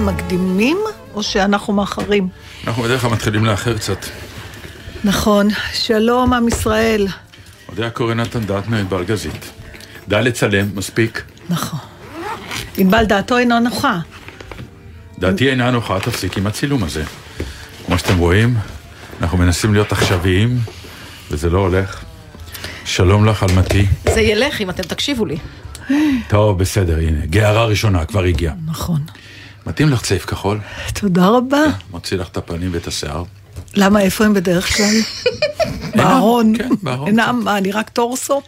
מקדימים, או שאנחנו מאחרים? אנחנו בדרך כלל מתחילים לאחר קצת. נכון. שלום, עם ישראל. אודיה הקורא נתן דעתנו ענבל גזית. די לצלם, מספיק. נכון. ענבל דעתו אינה נוחה. דעתי אינה נוחה, תפסיק עם הצילום הזה. כמו שאתם רואים, אנחנו מנסים להיות עכשוויים, וזה לא הולך. שלום לך, אלמתי. זה ילך אם אתם תקשיבו לי. טוב, בסדר, הנה. גערה ראשונה כבר הגיעה. נכון. מתאים לך צייף כחול? תודה רבה. מוציא לך את הפנים ואת השיער. למה, איפה הם בדרך כלל? בארון. כן, בארון. אינם, מה, אני רק טורסו?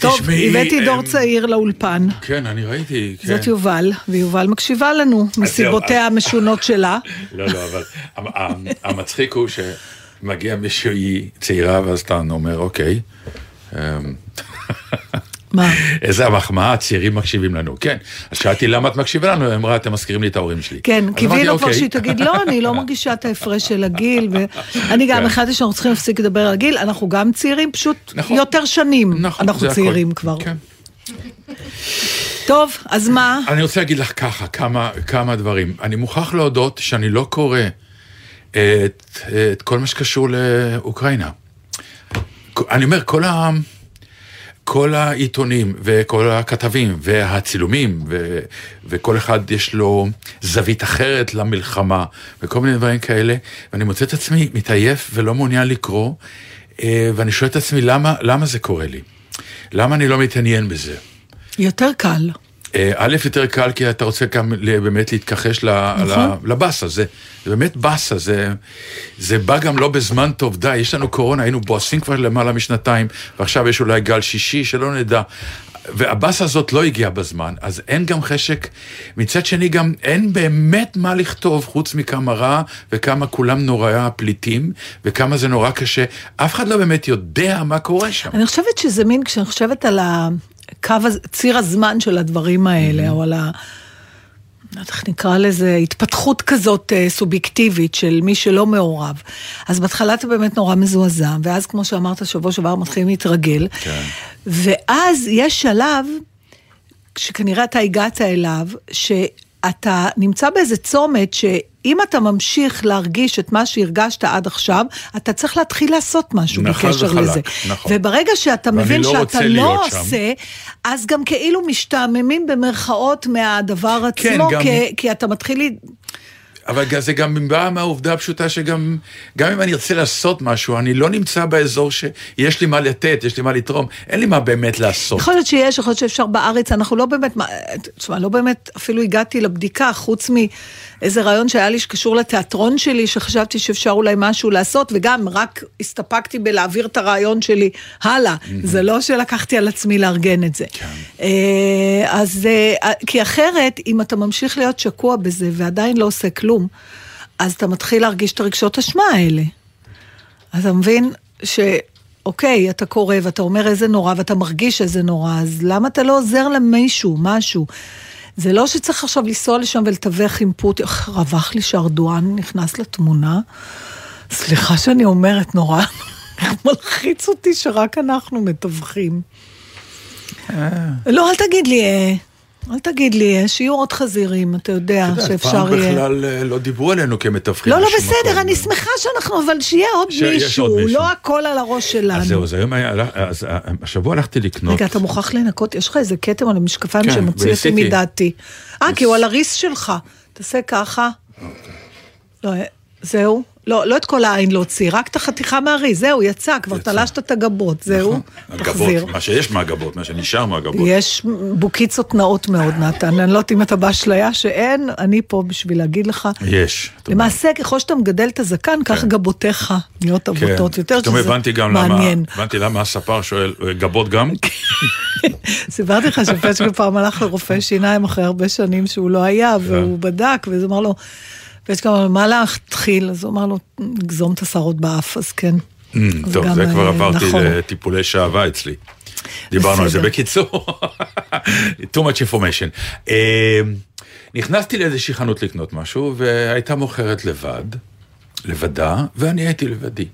טוב, הבאתי דור אמ, צעיר לאולפן. כן, אני ראיתי, כן. זאת יובל, ויובל מקשיבה לנו מסיבותיה המשונות שלה. לא, לא, אבל המ- המ- המצחיק הוא שמגיע מישהי צעירה, ואז אתה אומר, אוקיי. מה? איזה המחמאה, הצעירים מקשיבים לנו. כן, אז שאלתי למה את מקשיבה לנו, היא אמרה, אתם מזכירים לי את ההורים שלי. כן, קיווינו כבר "אוקיי." שהיא תגיד, לא, אני לא מרגישה את ההפרש של הגיל, ואני גם כן. החלטתי שאנחנו צריכים להפסיק לדבר על הגיל, אנחנו גם צעירים, פשוט נכון. יותר שנים נכון, אנחנו. צעירים כבר. כן. טוב, אז מה? אני רוצה להגיד לך ככה, כמה, כמה דברים. אני מוכרח להודות שאני לא קורא את, את כל מה שקשור לאוקראינה. אני אומר, כל, ה, כל העיתונים וכל הכתבים והצילומים, ו, וכל אחד יש לו זווית אחרת למלחמה, וכל מיני דברים כאלה, ואני מוצא את עצמי מתעייף ולא מעוניין לקרוא, אה, ואני שואל את עצמי, למה, למה זה קורה לי? למה אני לא מתעניין בזה? יותר קל. אה, א', יותר קל כי אתה רוצה גם באמת להתכחש ל- נכון. לבאסה, זה, זה באמת באסה, זה, זה בא גם לא בזמן טוב, די, יש לנו קורונה, היינו בועסים כבר למעלה משנתיים, ועכשיו יש אולי גל שישי, שלא נדע. והבאסה הזאת לא הגיעה בזמן, אז אין גם חשק. מצד שני גם אין באמת מה לכתוב, חוץ מכמה רע, וכמה כולם נוראי הפליטים, וכמה זה נורא קשה. אף אחד לא באמת יודע מה קורה שם. אני חושבת שזה מין, כשאני חושבת על הקו, הזה- ציר הזמן של הדברים האלה, או על ה... לא יודעת איך נקרא לזה, התפתחות כזאת אה, סובייקטיבית של מי שלא מעורב. אז בהתחלה אתה באמת נורא מזועזע, ואז כמו שאמרת, שבוע שעבר מתחילים להתרגל. כן. ואז יש שלב, שכנראה אתה הגעת אליו, שאתה נמצא באיזה צומת שאם אתה ממשיך להרגיש את מה שהרגשת עד עכשיו, אתה צריך להתחיל לעשות משהו נכון בקשר וחלק, לזה. נכון. וברגע שאתה מבין לא שאתה לא להיות שם. עושה, אז גם כאילו משתעממים במרכאות מהדבר כן, עצמו, גם- כי, כי אתה מתחיל... אבל זה גם בא מהעובדה הפשוטה שגם גם אם אני ארצה לעשות משהו, אני לא נמצא באזור שיש לי מה לתת, יש לי מה לתרום, אין לי מה באמת לעשות. יכול להיות שיש, יכול להיות שאפשר בארץ, אנחנו לא באמת, תשמע, לא באמת אפילו הגעתי לבדיקה, חוץ מאיזה רעיון שהיה לי שקשור לתיאטרון שלי, שחשבתי שאפשר אולי משהו לעשות, וגם רק הסתפקתי בלהעביר את הרעיון שלי הלאה. זה לא שלקחתי על עצמי לארגן את זה. אה, אז, אה, כי אחרת, אם אתה ממשיך להיות שקוע בזה ועדיין לא עושה כלום, אז אתה מתחיל להרגיש את הרגשות אשמה האלה. אתה מבין ש... אוקיי, אתה קורא ואתה אומר איזה נורא ואתה מרגיש איזה נורא, אז למה אתה לא עוזר למישהו, משהו? זה לא שצריך עכשיו לנסוע לשם ולתווך עם פוטין, איך רווח לי שארדואן נכנס לתמונה. סליחה שאני אומרת, נורא מלחיץ אותי שרק אנחנו מתווכים. לא, אל תגיד לי, אה, אל תגיד לי, שיהיו עוד חזירים, אתה יודע, יודעת, שאפשר פעם יהיה. בכלל אה, לא דיברו עלינו כמתווכים. לא, לא, בסדר, מקום. אני שמחה שאנחנו, אבל שיהיה עוד שיש עוד מישהו, מישהו. לא הכל על הראש שלנו. אז זהו, אז היום היה, אז אה, השבוע הלכתי לקנות. רגע, אתה מוכרח לנקות, יש לך איזה כתם על המשקפיים כן, שמוציא אותי. מדעתי. אה, כי הוא על הריס שלך. תעשה ככה. לא, אה, זהו. לא, לא את כל העין להוציא, רק את החתיכה מהריס, זהו, יצא, כבר יצא. תלשת את הגבות, זהו, תחזיר. הגבות, מה שיש מהגבות, מה שנשאר מהגבות. יש בוקיצות נאות מאוד, נתן, אני לא יודעת אם אתה באשליה שאין, אני פה בשביל להגיד לך. יש. למעשה, ככל שאתה מגדל את הזקן, כך כן. גבותיך נהיות אבותות, יותר פתאום שזה הבנתי גם למה, מעניין. הבנתי למה הספר שואל, "אה, גבות גם? סיפרתי לך שפצ'קו פעם הלך לרופא שיניים אחרי הרבה שנים שהוא לא היה, כן. והוא בדק, ואז אמר לו, פצ'קו אמר לו, מה להתחיל? אז הוא אמר לו, גזום את השערות באף, אז כן. Mm, טוב, גם, זה כבר אה, עברתי נכון. לטיפולי שעווה אצלי. דיברנו על זה. בקיצור. too much information. אה, נכנסתי לאיזושהי חנות לקנות משהו, והייתה מוכרת לבד, לבדה, ואני הייתי לבדי.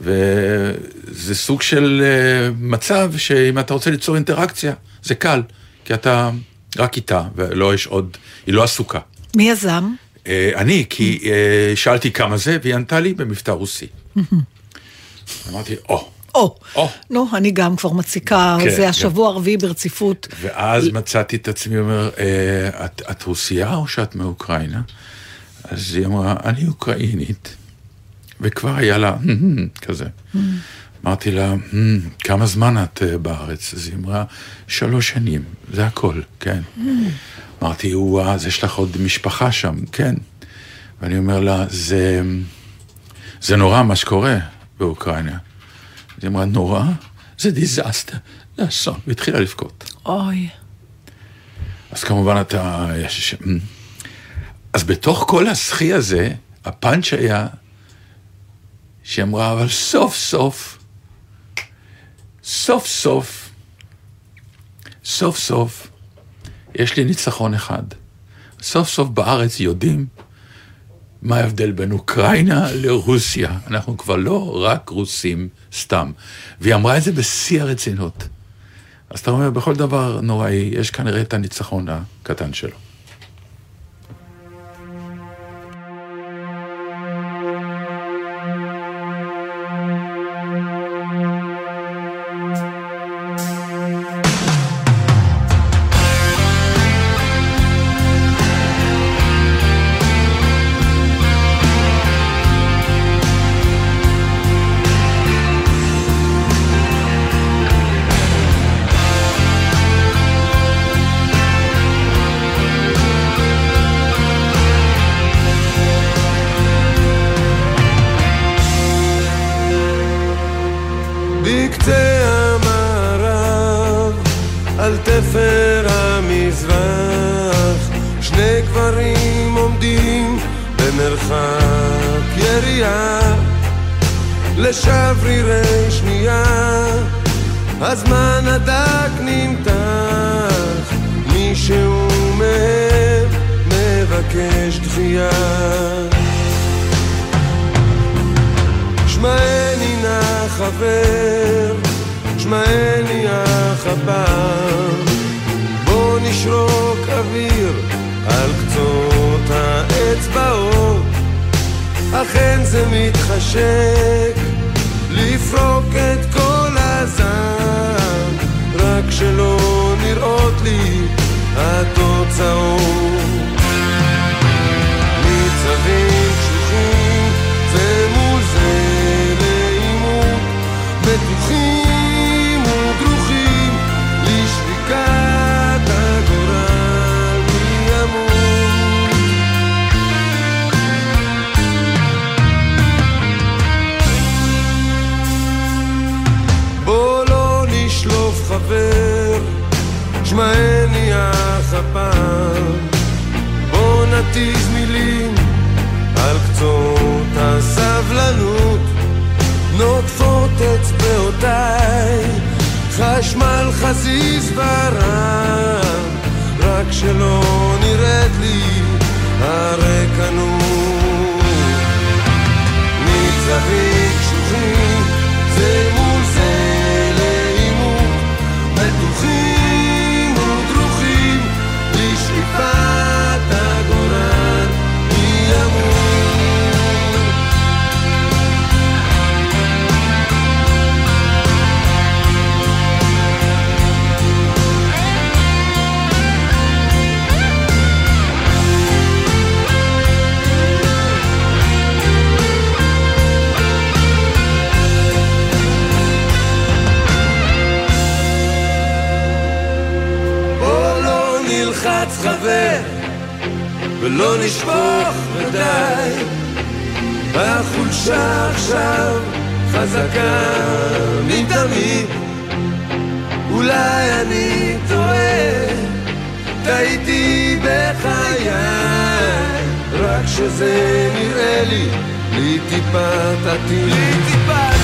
וזה סוג של אה, מצב שאם אתה רוצה ליצור אינטראקציה, זה קל, כי אתה רק איתה, ולא יש עוד, היא לא עסוקה. מי יזם? אה, אני, כי אה, שאלתי כמה זה, והיא ענתה לי במבטא רוסי. אמרתי, או. או, או. נו, אני גם כבר מציקה, כן, זה. השבוע הרביעי ברציפות. ואז מצאתי את עצמי אומר, אה, את, את רוסייה או שאת מאוקראינה? אז היא אמרה, אני אוקראינית. וכבר היה לה כזה. אמרתי לה, "Hmm, כמה זמן את בארץ? אז היא אמרה, שלוש שנים, זה הכל, כן. אמרתי, וואו, אז יש לך עוד משפחה שם, כן. ואני אומר לה, זה, זה נורא מה שקורה באוקראינה. היא אמרה, נורא? זה דיזסטר, זה אסון. והתחילה לבכות. אוי. אז כמובן אתה... יש... אז בתוך כל הסחי הזה, הפאנץ' היה שהיא אמרה, אבל סוף סוף, סוף סוף, סוף סוף, יש לי ניצחון אחד. סוף סוף בארץ יודעים מה ההבדל בין אוקראינה לרוסיה. אנחנו כבר לא רק רוסים סתם. והיא אמרה את זה בשיא הרצינות. אז אתה אומר, בכל דבר נוראי, יש כנראה את הניצחון הקטן שלו. שזה נראה לי, לי טיפת עתיד. לי טיפת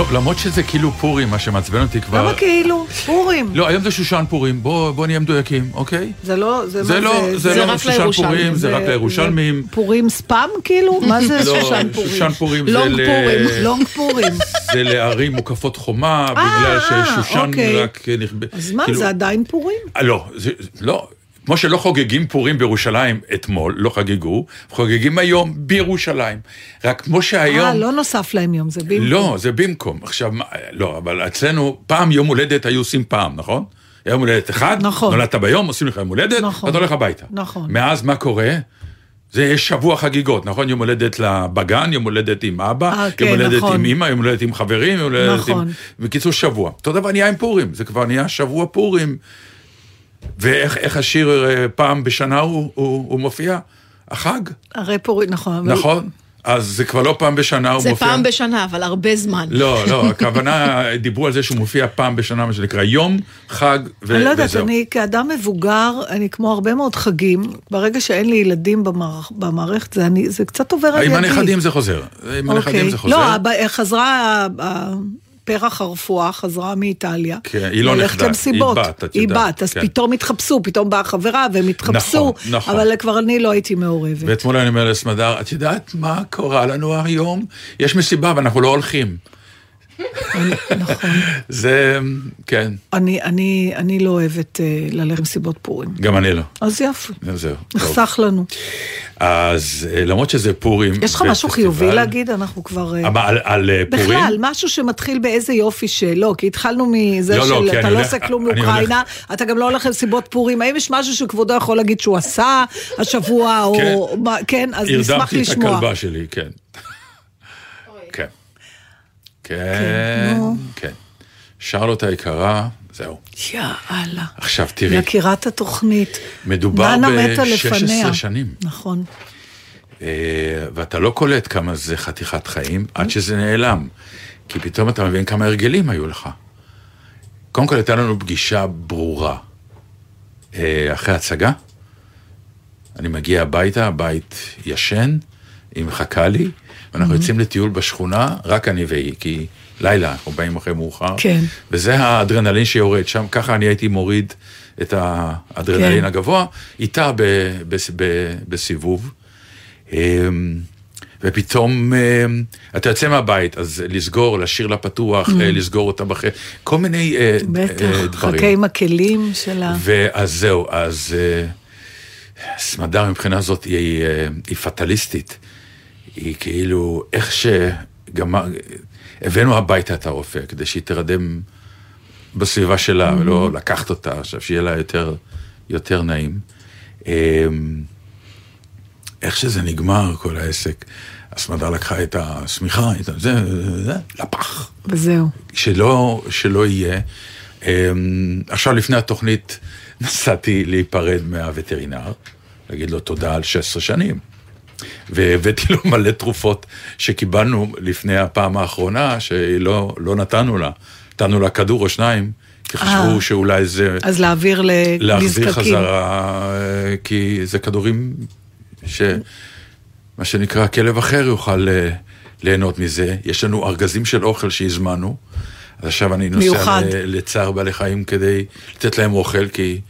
טוב, למרות שזה כאילו פורים, מה שמעצבן אותי כבר... למה כאילו? פורים. לא, היום זה שושן פורים, בוא בוא נהיה מדויקים, אוקיי? זה לא, זה זה לא, זה זה לא רק שושן. פורים, זה רק לירושלמים. פורים ספאם כאילו? מה זה לא, שושן פורים? שושן פורים זה ל-. לונג פורים. זה לערים מוקפות חומה, אה, בגלל ששושן אוקיי. רק. אז מה, כאילו- זה עדיין פורים? אה, לא, זה, לא. כמו שלא חוגגים פורים בירושלים אתמול, לא חגגו, חוגגים היום בירושלים. רק כמו שהיום... אה, לא נוסף להם יום, זה במקום. לא, זה במקום. עכשיו, לא, אבל אצלנו, פעם יום הולדת היו עושים פעם, נכון? יום הולדת אחד, נכון. נולדת ביום, עושים לך יום הולדת, נכון. ואתה הולך הביתה. נכון. מאז מה קורה? זה יש שבוע חגיגות, נכון? יום הולדת בגן, יום הולדת עם אבא, אה, יום כן, הולדת נכון. עם אמא, יום הולדת עם חברים, יום הולדת נכון. עם... בקיצור, שבוע. אותו דבר נהיה עם פורים, זה כבר נהיה שבוע פורים. ואיך איך השיר אה, פעם בשנה הוא, הוא, הוא מופיע? החג, הרי פורים, נכון. נכון? אז זה כבר לא פעם בשנה הוא זה מופיע. פעם בשנה, אבל הרבה זמן. לא, לא, הכוונה, דיברו על זה שהוא מופיע פעם בשנה, מה שנקרא יום, חג ו- אני לא יודעת, וזהו. אני כאדם מבוגר, אני כמו הרבה מאוד חגים, ברגע שאין לי ילדים במערכ- במערכת, זה אני- זה קצת עובר על ידי. עם הנכדים זה חוזר. עם הנכדים זה חוזר. לא, חזרה, ה- ה- פרח הרפואה חזרה מאיטליה. כן, היא לא נכדה, למסיבות. היא בת, את היא יודעת, בת, אז כן. פתאום התחפשו, פתאום באה חברה והם התחפשו, נכון, נכון. אבל כבר אני לא הייתי מעורבת. ואתמול אני אומר לסמדר, את יודעת מה קורה לנו היום? יש מסיבה ואנחנו לא הולכים. נכון. זה, כן, אני, אני, אני לא אוהבת אה, ללכת למסיבות פורים. גם אני לא. אז יופי, זהו. נחסך לנו. אז אה, למרות שזה פורים... יש לך משהו חיובי להגיד? אנחנו כבר... אה, אבל על, על פורים? בכלל, משהו שמתחיל באיזה יופי שלא, כי התחלנו מזה לא, לא, של כי אתה לא עושה כלום לאוקראינה, אתה גם לא הולך למסיבות פורים, האם יש משהו שכבודו יכול להגיד שהוא עשה השבוע, או... כן. כן, אז נשמח הרדמתי את לשמוע. הכלבה שלי. כן. כן. כן. שרלוט היקרה, זהו. יאללה. עכשיו תראי, יקירת התוכנית. מדובר ננה מתה ב-16 לפניה. שנים. נכון. אה, ואתה לא קולט כמה זה חתיכת חיים עד שזה נעלם. כי פתאום אתה מבין כמה הרגלים היו לך. קודם כל הייתה לנו פגישה ברורה. אה, אחרי הצגה, אני מגיע הביתה, הבית ישן, היא מחכה לי, ואנחנו יוצאים לטיול בשכונה, רק אני והיא, כי לילה, אנחנו באים אחרי מאוחר. כן. וזה האדרנלין שיורד שם, ככה אני הייתי מוריד את האדרנלין כן. הגבוה, איתה ב, ב, ב, בסיבוב. אמ, ופתאום אמ, אתה יוצא מהבית, אז לסגור, להשאיר לה פתוח, אה, לסגור אותה בחדר, כל מיני אה, Mm. בטח, אה, דברים. חכה עם הכלים של ה... ואז זהו, אז אה, סמדר מבחינה זאת היא, אה, היא פטליסטית. היא כאילו, איך שגמר, הבאנו הביתה את הרופא כדי שהיא תרדם בסביבה שלה, ולא לקחת אותה עכשיו, שיהיה לה יותר, יותר נעים. אה, איך שזה נגמר, כל העסק, הסמדה לקחה את השמיכה, את זה, זה, לפח. וזהו. שלא, שלא יהיה. אמ, עכשיו, לפני התוכנית, נסעתי להיפרד מהווטרינר, להגיד לו תודה על 16 שנים. והבאתי לו מלא תרופות שקיבלנו לפני הפעם האחרונה, שלא לא נתנו לה. נתנו לה כדור או שניים, כי חשבו אה. שאולי זה... אז להעביר להחזיר לנזקקים. חזרה, אה, כי זה כדורים ש... מה שנקרא, כלב אחר יוכל אה, ליהנות מזה. יש לנו ארגזים של אוכל שהזמנו, אז עכשיו אני נוסע מיוחד. לצער בעלי חיים כדי לתת להם אוכל, כי...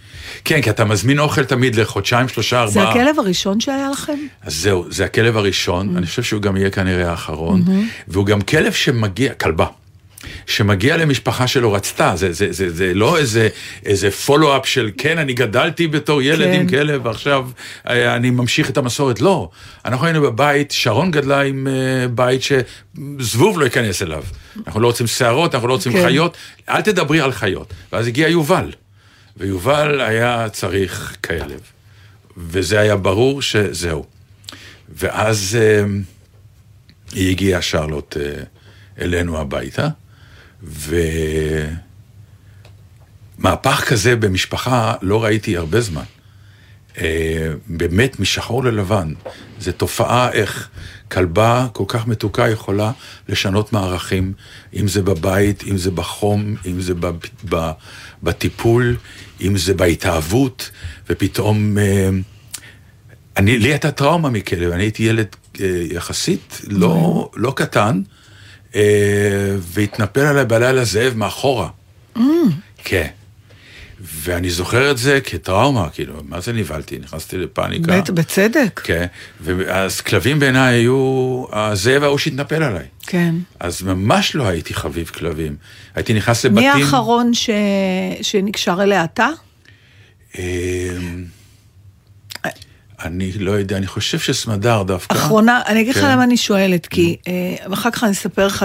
כן, כי אתה מזמין אוכל תמיד לחודשיים, שלושה, זה ארבעה. הכלב הראשון שהיה לכם? אז זהו, זה הכלב הראשון, אני חושב שהוא גם יהיה כנראה האחרון, והוא גם כלב שמגיע, כלבה. שמגיע למשפחה שלו רצתה, זה, זה, זה, זה לא איזה, איזה פולו-אפ של כן, אני גדלתי בתור ילד כן. עם כלב ועכשיו אה, אני ממשיך את המסורת, לא. אנחנו היינו בבית, שרון גדלה עם אה, בית שזבוב לא ייכנס אליו. אנחנו לא רוצים שערות, אנחנו לא רוצים כן. חיות, אל תדברי על חיות. ואז הגיע יובל, ויובל היה צריך כלב. וזה היה ברור שזהו. ואז אה, היא הגיעה שרלוט אה, אלינו הביתה, ומהפך כזה במשפחה לא ראיתי הרבה זמן. אה, באמת משחור ללבן. זו תופעה איך כלבה כל כך מתוקה יכולה לשנות מערכים, אם זה בבית, אם זה בחום, אם זה ב, ב, בטיפול, אם זה בהתאהבות, ופתאום... אה, אני, לי הייתה טראומה מכלב, אני הייתי ילד אה, יחסית לא, לא קטן, והתנפל עליי בלילה זאב מאחורה. כן. ואני זוכר את זה כטראומה, כאילו, מה זה נבהלתי? נכנסתי לפאניקה. בט- בצדק. כן, ואז כלבים בעיניי היו הזאב ההוא שהתנפל עליי. כן. אז ממש לא הייתי חביב כלבים. הייתי נכנס מי לבתים... האחרון ש... שנקשר אליה אתה? אני לא יודע, אני חושב שסמדר דווקא. אחרונה, אני אגיד לך כן. למה אני שואלת, כי אה, אחר כך אני אספר לך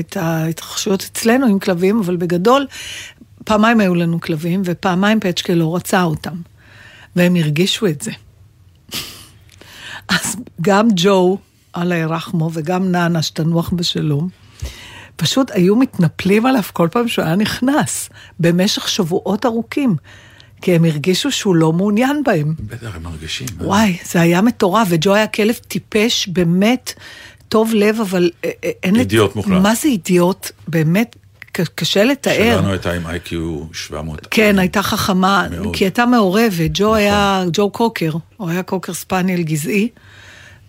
את ההתרחשויות אצלנו עם כלבים, אבל בגדול, פעמיים היו לנו כלבים, ופעמיים פצ'קה לא רצה אותם, והם הרגישו את זה. אז גם ג'ו, אללה ירחמו, וגם נאנה, שתנוח בשלום, פשוט היו מתנפלים עליו כל פעם שהוא היה נכנס, במשך שבועות ארוכים, כי הם הרגישו שהוא לא מעוניין בהם. בטח, הם מרגישים. וואי, זה היה מטורף, וג'ו היה כלב טיפש, באמת טוב לב, אבל אה, אה, אין... לת- אידיוט מוחלט. מה זה אידיוט? באמת, קשה לתאר. שלנו הייתה עם איי-קיו 700. כן, הייתה חכמה, מאוד. כי הייתה מעורבת, ג'ו נכון. היה, ג'ו קוקר, הוא היה קוקר ספניאל גזעי,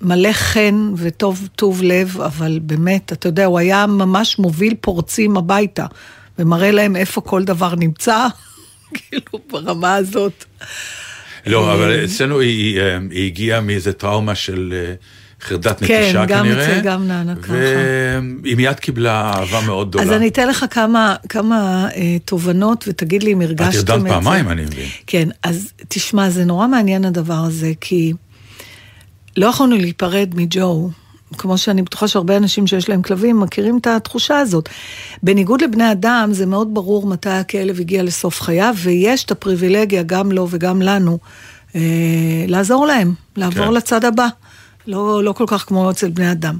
מלא חן וטוב טוב לב, אבל באמת, אתה יודע, הוא היה ממש מוביל פורצים הביתה, ומראה להם איפה כל דבר נמצא, כאילו ברמה הזאת. לא, אבל אצלנו היא, אה, היא הגיעה מאיזה טראומה של אה, חרדת כן, נטישה גם כנראה. אצל- גם נענה ככה. והיא מיד קיבלה אהבה מאוד גדולה. אז אני אתן לך כמה, כמה אה, תובנות, ותגיד לי אם הרגשתם את זה. הרדמת פעמיים, אני מבין. כן, אז תשמע, זה נורא מעניין הדבר הזה, כי לא יכולנו להיפרד מג'ו, כמו שאני בטוחה שהרבה אנשים שיש להם כלבים מכירים את התחושה הזאת. בניגוד לבני אדם, זה מאוד ברור מתי הכלב הגיע לסוף חייו, ויש את הפריבילגיה, גם לו וגם לנו, אה, לעזור להם, לעבור כן. לצד הבא. לא, לא כל כך כמו אצל בני אדם.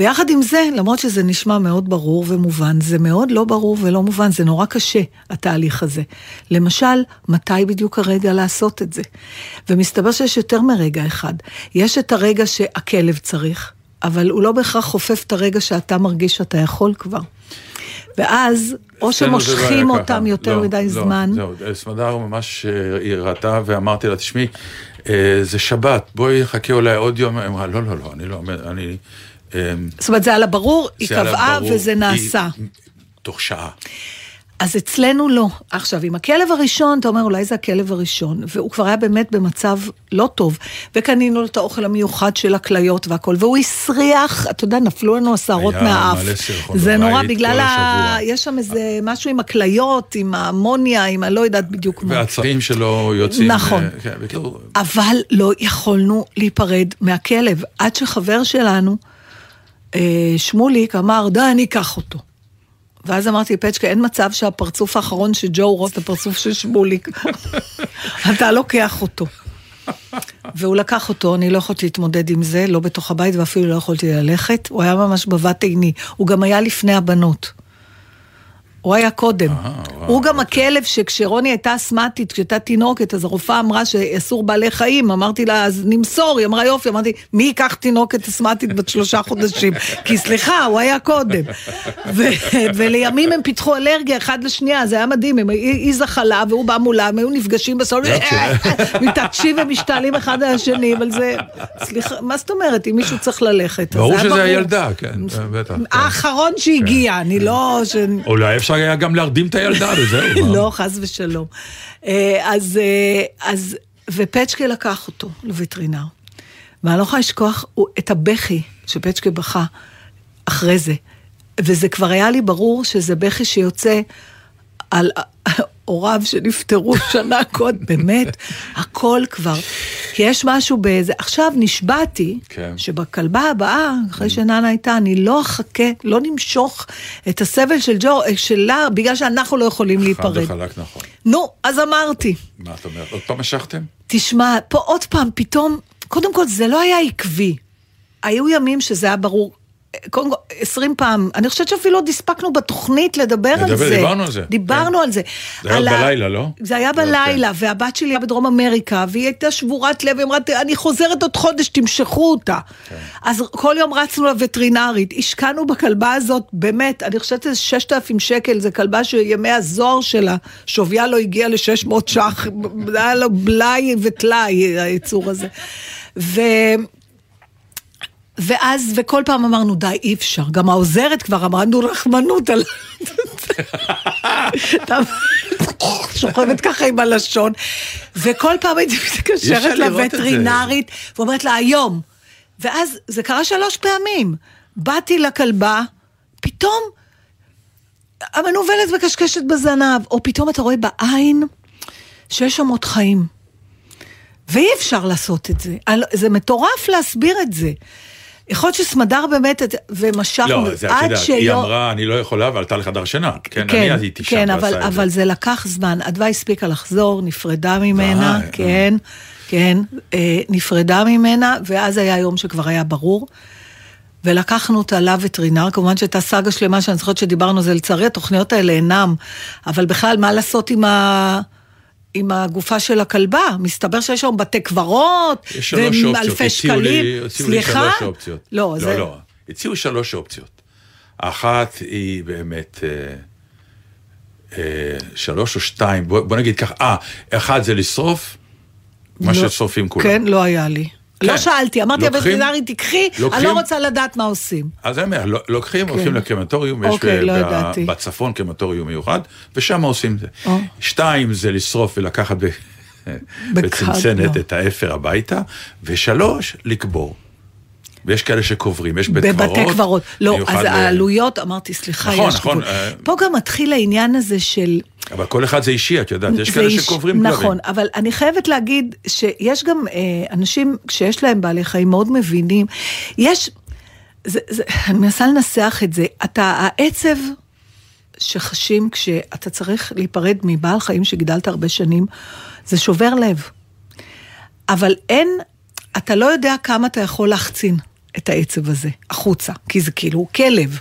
ביחד עם זה, למרות שזה נשמע מאוד ברור ומובן, זה מאוד לא ברור ולא מובן, זה נורא קשה, התהליך הזה. למשל, מתי בדיוק הרגע לעשות את זה? ומסתבר שיש יותר מרגע אחד. יש את הרגע שהכלב צריך, אבל הוא לא בהכרח חופף את הרגע שאתה מרגיש שאתה יכול כבר. ואז, או לא שמושכים ככה. אותם יותר לא, מדי לא, זמן. זהו, סמדר ממש אה, היא ראתה ואמרתי לה, תשמעי, אה, זה שבת, בואי נחכה אולי עוד יום. היא אמרה, לא, לא, לא, אני לא, אני... אה, זאת אומרת, זה על הברור, היא קבעה. וזה היא- נעשה. תוך שעה. אז אצלנו לא. עכשיו, עם הכלב הראשון, אתה אומר, אולי זה הכלב הראשון, והוא כבר היה באמת במצב לא טוב, וקנינו לו את האוכל המיוחד של הכליות והכל, והוא הסריח, אתה יודע, נפלו לנו השערות מהאף. זה נורא, בגלל ה... יש שם איזה משהו עם הכליות, עם האמוניה, עם הלא יודעת בדיוק מה. והצרעים שלו יוצאים... נכון. אה, כן, אבל לא יכולנו להיפרד מהכלב, עד שחבר שלנו, שמוליק, אמר, די, אני אקח אותו. ואז אמרתי, פצ'קה, אין מצב שהפרצוף האחרון של ג'ו רוס זה פרצוף של שמוליק. אתה לוקח אותו. והוא לקח אותו, אני לא יכולתי להתמודד עם זה, לא בתוך הבית ואפילו לא יכולתי ללכת. הוא היה ממש בבת עיני. הוא גם היה לפני הבנות. הוא היה קודם. אה, וואו, הוא גם אוקיי. הכלב שכשרוני הייתה אסתמטית, כשהייתה תינוקת, אז הרופאה אמרה שאסור בעלי חיים, אמרתי לה, אז נמסור, היא אמרה יופי, אמרתי, מי ייקח תינוקת אסתמטית בת שלושה חודשים? כי סליחה, הוא היה קודם. ולימים הם פיתחו אלרגיה אחד לשנייה, זה היה מדהים, הם- היא זחלה והוא בא מולה, הם היו נפגשים בסוף, מתעטשים ומשתעלים אחד על השני, אבל זה, סליחה, מה זאת אומרת, אם מישהו צריך ללכת, ברור שזה הילדה, כן, בטח. כן. האחרון שהגיע, אני לא... ש- אולי אפשר היה גם להרדים את הילדה וזהו. לא, חס ושלום. אה, אז, אה, אז, ופצ'קה לקח אותו לווטרינר. ואני לא יכולה לשכוח את הבכי שפצ'קה בכה אחרי זה. וזה כבר היה לי ברור שזה בכי שיוצא על הוריו שנפטרו שנה קודם, באמת, הכל כבר. כי יש משהו באיזה... עכשיו נשבעתי, כן. שבכלבה הבאה, אחרי שננה הייתה, אני לא אחכה, לא נמשוך את הסבל של ג'ו, אה, שלה, בגלל שאנחנו לא יכולים חד להיפרד. וחלק נכון. נו, אז אמרתי, מה את אומרת? עוד פעם משכתם? תשמע, פה עוד פעם, פתאום, קודם כל, זה לא היה עקבי. היו ימים שזה היה ברור. קודם כל, עשרים פעם, אני חושבת שאפילו עוד הספקנו בתוכנית לדבר על זה. דיברנו על זה, דיברנו כן. על זה. זה היה בלילה, לא? זה היה בלילה, והבת שלי הייתה בדרום אמריקה, והיא הייתה שבורת לב, היא אמרה, אני חוזרת עוד חודש, תמשכו אותה. כן. אז כל יום רצנו לווטרינרית, השקענו בכלבה הזאת, באמת, אני חושבת שזה 6,000 שקל, זו כלבה שימי הזוהר שלה, שוויה לא הגיע ל-600 ש"ח, היה לו בלאי וטלאי, היצור הזה. ו... ואז, וכל פעם אמרנו, די, אי אפשר. גם העוזרת כבר אמרה, נו, רחמנות על... שוכבת ככה עם הלשון, וכל פעם הייתי מתקשרת. לווטרינרית, ואומרת לה, היום. ואז זה קרה שלוש פעמים. באתי לכלבה, פתאום המנוולת מקשקשת בזנב, או פתאום אתה רואה בעין שיש שם עוד חיים. ואי אפשר לעשות את זה. זה מטורף להסביר את זה. יכול להיות שסמדר באמת, ומשכנו, לא, זה את עד יודעת, היא שיום- אמרה, אני לא יכולה, ועלתה לחדר שינה. כן, כן, אני אז הייתי שם כן, ועשה אבל, את זה. אבל זה לקח זמן. אדווה הספיקה לחזור, נפרדה ממנה, די, כן, כן, אה, נפרדה ממנה, ואז היה יום שכבר היה ברור. ולקחנו אותה לווטרינר, כמובן שהייתה סאגה שלמה שאני זוכרת שדיברנו על זה, לצערי התוכניות האלה אינם, אבל בכלל, מה לעשות עם ה... עם הגופה של הכלבה, מסתבר שיש שם בתי קברות, יש שלוש אופציות. הציעו לי-. הציעו? שלוש אופציות. לא, זה... לא, לא. הציעו שלוש אופציות. האחת היא באמת... אה, אה, שלוש או שתיים, בוא, בוא נגיד ככה, אה, אחד זה לשרוף, מה לא. ששורפים כולם. כן, לא היה לי. כן. לא שאלתי, אמרתי לווטרינרית, תיקחי, אני לא רוצה לדעת מה עושים. אז אני אומר, לא- לוקחים, הולכים לקרמטוריום, יש אוקיי, לא ב-. בצפון קרמטוריום מיוחד, ושם עושים את זה. או. שתיים זה לשרוף ולקחת ב- בצנצנת לא. את האפר הביתה, ושלוש, לקבור. ויש כאלה שקוברים, יש בית קברות. בבתי קברות. לא, אז ל- העלויות, אמרתי, סליחה, נכון, יש נכון, גבול. אה, פה גם מתחיל העניין הזה של... אבל כל אחד זה אישי, את יודעת, יש כאלה איש- שקוברים כלבים. נכון, אבל אני חייבת להגיד שיש גם אה, אנשים שיש להם בעלי חיים מאוד מבינים. יש, זה, זה, אני מנסה לנסח את זה, אתה, העצב שחשים כשאתה צריך להיפרד מבעל חיים שגידלת הרבה שנים, זה שובר לב. אבל אין, אתה לא יודע כמה אתה יכול להחצין את העצב הזה החוצה, כי זה כאילו כלב.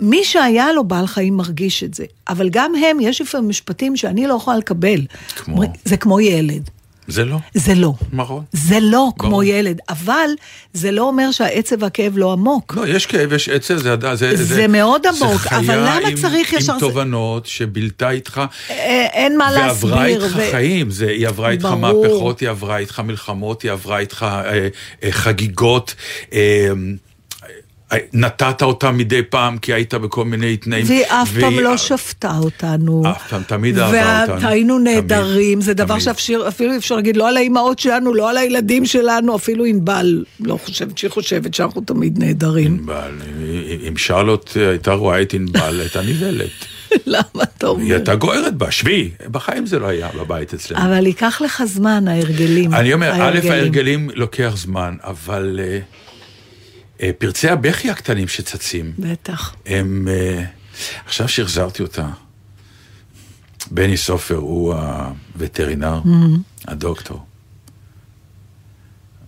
מי שהיה לו בעל חיים מרגיש את זה, אבל גם הם, יש לפעמים משפטים שאני לא יכולה לקבל. כמו? זה כמו ילד. זה לא. זה לא. נכון. זה לא כמו ברור. ילד, אבל זה לא אומר שהעצב והכאב לא עמוק. לא, יש כאב, יש עצב, זה, זה, זה מאוד עמוק, זה אבל חיה למה עם, צריך ישר- עם תובנות שבילתה איתך, אה, אין מה להסביר. ועברה איתך ו- חיים, זה, היא עברה איתך ברור. מהפכות, היא עברה איתך מלחמות, היא עברה איתך אה, אה, חגיגות. אה, נתת אותה מדי פעם כי היית בכל מיני תנאים. והיא אף פעם לא שפטה אותנו. אף פעם, תמיד אהבה אותנו. והיינו נהדרים, זה דבר. שאפילו אפשר להגיד, לא על האימהות שלנו, לא על הילדים שלנו, אפילו ענבל לא חושבת שהיא חושבת שאנחנו תמיד נהדרים. ענבל, אם שרלוט הייתה רואה את ענבל, הייתה נבהלת. למה אתה היא אומר? הייתה גוערת בה, שבי, בחיים זה לא היה בבית אצלנו. אבל ייקח לך זמן, ההרגלים. אני אומר, א', ההרגלים לוקח זמן, אבל אה, אה, פרצי הבכי הקטנים שצצים, בטח. הם... אה, עכשיו שהחזרתי אותה, בני סופר הוא הווטרינר, הדוקטור.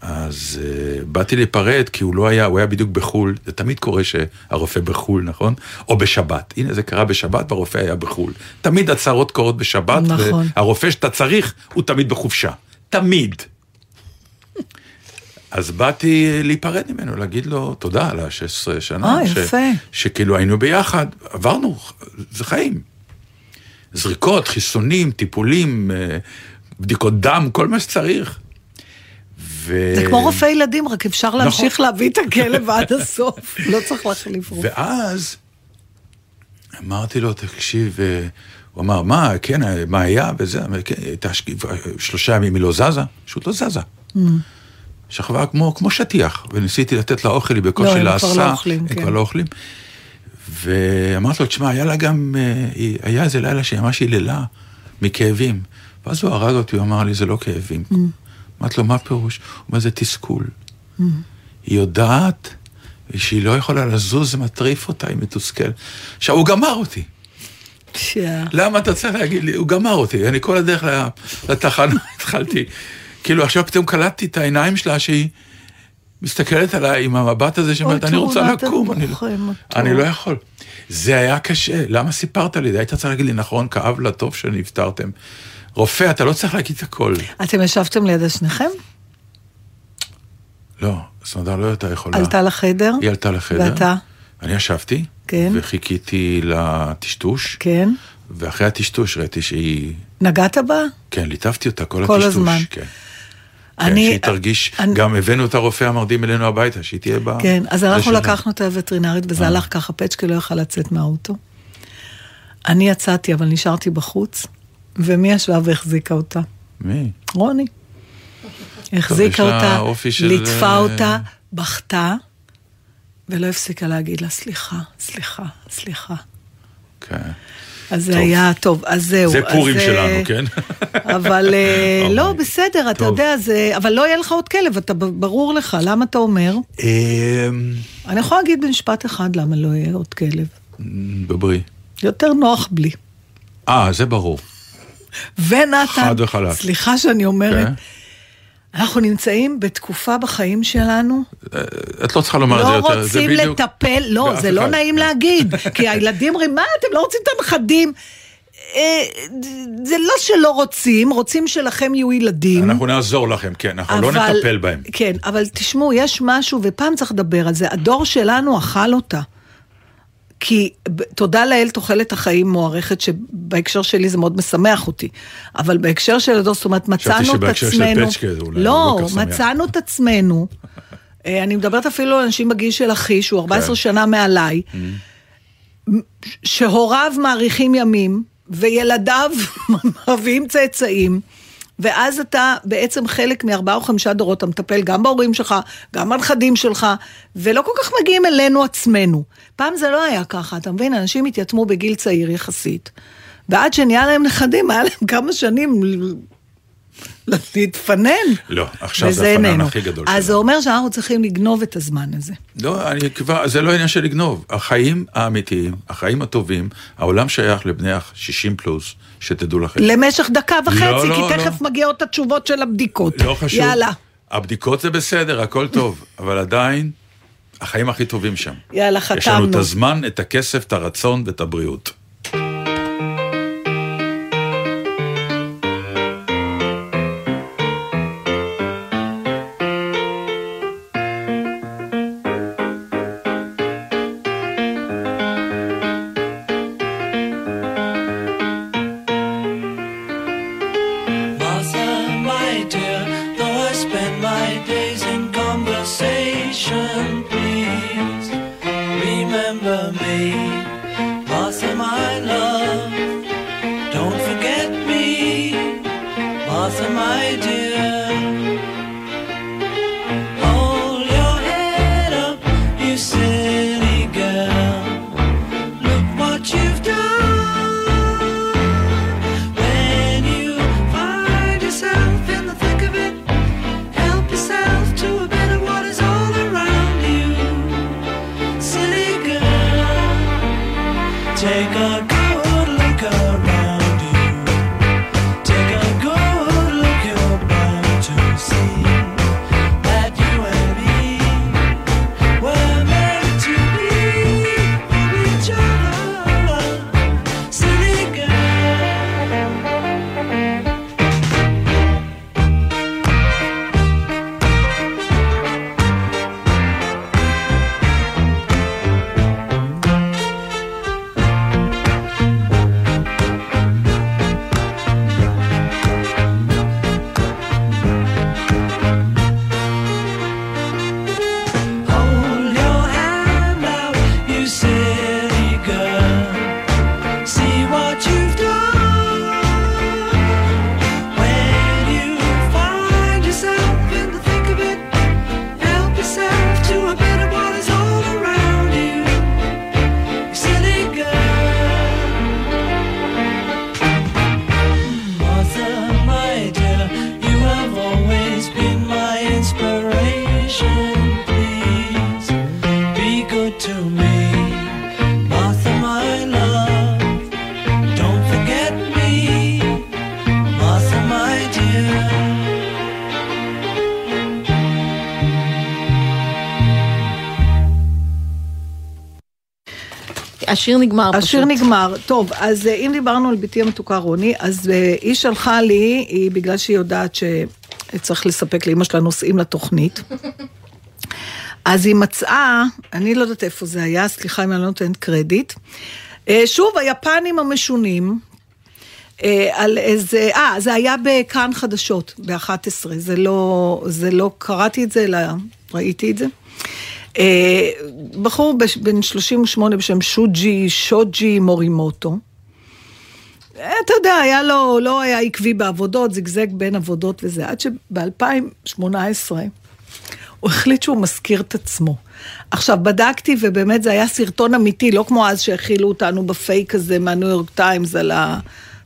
אז uh, באתי להיפרד כי הוא לא היה, הוא היה בדיוק בחו"ל, זה תמיד קורה שהרופא בחו"ל, נכון? או בשבת. הנה זה קרה בשבת והרופא היה בחו"ל. תמיד הצהרות קורות בשבת, נכון. והרופא שאתה צריך הוא תמיד בחופשה. תמיד. אז באתי להיפרד ממנו, להגיד לו תודה על ה-16 שנה. אה, יפה. שכאילו היינו ביחד, עברנו, זה חיים. זריקות, חיסונים, טיפולים, אה, בדיקות דם, כל מה שצריך. ו... זה כמו רופא ילדים, רק אפשר נכון. להמשיך להביא את הכלב עד הסוף. לא צריך להחליף רופא. ואז אמרתי לו, תקשיב, אה, הוא אמר, מה, כן, אה, מה היה, וזה, כן, הייתה שלושה ימים היא לא זזה, פשוט לא זזה. Mm. שכבה כמו, כמו שטיח, וניסיתי לתת לה אוכל, היא לא, בקושי הם לעשה. כבר לא אוכלים, הם כן. כבר לא אוכלים. ואמרתי לו, תשמע, היה לה גם, אה, היה איזה לילה שהיא ממש היללה מכאבים. ואז הוא הרג אותי, הוא אמר לי, זה לא כאבים. Mm. אמרתי לו, מה הפירוש? הוא אומר, זה תסכול. היא יודעת שהיא לא יכולה לזוז, זה מטריף אותה, היא מתוסכלת. עכשיו, הוא גמר אותי. למה אתה צריך להגיד לי? הוא גמר אותי. אני כל הדרך לתחנה התחלתי. כאילו, עכשיו פתאום קלטתי את העיניים שלה שהיא מסתכלת עליי עם המבט הזה שאומרת, אני רוצה לקום, אני לא-. אני לא יכול. זה היה קשה, למה סיפרת לי? היית צריך להגיד לי, נכון, כאב לה, טוב שנפטרתם. רופא, אתה לא צריך להגיד את הכל. אתם ישבתם ליד שניכם? לא, סמדר לא הייתה יכולה. עלתה לחדר? היא עלתה לחדר. ואתה? אני ישבתי, כן. וחיכיתי לטשטוש, כן. ואחרי הטשטוש ראיתי שהיא... נגעת בה? כן, ליטפתי אותה כל, כל הטשטוש. הזמן. כן. אני- כן, שהיא תרגיש, אני- גם הבאנו את הרופא המרדים אלינו הביתה, שהיא תהיה ב... כן, אז אנחנו. לקחנו את הווטרינרית וזה אה. הלך ככה, פצ'קי לא יכל לצאת מהאוטו. אני יצאתי, אבל נשארתי בחוץ, ומי ישבה והחזיקה אותה? מי? רוני. החזיקה אותה, ליטפה אותה, בכתה, ולא הפסיקה להגיד לה, סליחה, סליחה, סליחה. כן. אז זה. היה טוב, אז זהו. זה אז, פורים אה, שלנו, כן? אבל אה. לא, בסדר, אתה. יודע, זה... אבל לא יהיה לך עוד כלב, אתה ברור לך, למה אתה אומר? אמ, אני יכולה להגיד במשפט אחד למה לא יהיה עוד כלב. בברי. יותר נוח בלי. אה, זה ברור. ונתן. סליחה שאני אומרת, כן. אנחנו נמצאים בתקופה בחיים שלנו, את לא צריכה לומר את זה לא יותר, זה רוצים בדיוק... לטפל, לא, זה לא אחד. נעים להגיד, כי הילדים אומרים, מה, אתם לא רוצים את הנכדים? אה, זה לא שלא רוצים, רוצים שלכם יהיו ילדים. אנחנו נעזור לכם, כן, אנחנו לא אבל- נטפל בהם. כן, אבל תשמעו, יש משהו, ופעם צריך לדבר על זה, הדור שלנו אכל אותה. כי תודה לאל תוחלת החיים מוערכת, שבהקשר שלי זה מאוד משמח אותי. אבל בהקשר של הדור, זאת אומרת, מצאנו את שבהקשר של עצמנו... פצ'קה זה אולי לא, לא. מצאנו את עצמנו. אה, אני מדברת אפילו על אנשים בגיל של אחי, שהוא 14 כן. שנה מעליי, שהוריו מאריכים ימים, וילדיו מביאים צאצאים, ואז אתה בעצם חלק מארבעה או חמישה דורות, אתה מטפל גם בהורים שלך, גם בנכדים שלך, ולא כל כך מגיעים אלינו עצמנו. פעם זה לא היה ככה, אתה מבין? אנשים התייתמו בגיל צעיר יחסית, ועד שנהיה להם נכדים, היה להם כמה שנים להתפנן. לא, עכשיו זה הפנן איננו. הכי גדול אז זה שלנו. אומר שאנחנו צריכים לגנוב את הזמן הזה. לא, אני כבר, זה לא עניין של לגנוב. החיים האמיתיים, החיים הטובים, העולם שייך לבני ה-60 פלוס, שתדעו לכם. למשך דקה וחצי, לא, לא, כי תכף לא. מגיעות התשובות של הבדיקות. לא חשוב. יאללה, הבדיקות זה בסדר, הכל טוב, אבל עדיין, החיים הכי טובים שם. יאללה, יש לנו את חתמנו. הזמן, את הכסף, את הרצון ואת הבריאות. השיר נגמר פשוט. השיר נגמר. טוב, אז אה, אם דיברנו על בתי המתוקה רוני, אז אה, היא שלחה לי, היא בגלל שהיא יודעת שצריך לספק לאמא שלה נושאים לתוכנית. אז היא מצאה, אני לא יודעת איפה זה היה, סליחה אם אני לא נותנת קרדיט. אה, שוב, היפנים המשונים, על איזה, אה, זה היה בכאן חדשות, ב-11, זה לא, זה לא, קראתי את זה, אלא ראיתי את זה. אה, בחור בש- בן 38 בשם שוג'י, שוג'י מורימוטו. אה, אתה יודע, היה לו, לא היה עקבי בעבודות, זיגזג בין עבודות וזה, עד שב-2018 הוא החליט שהוא משכיר את עצמו. עכשיו, בדקתי, ובאמת זה היה סרטון אמיתי, לא כמו אז שהאכילו אותנו בפייק הזה מהניו יורק טיימס על ה...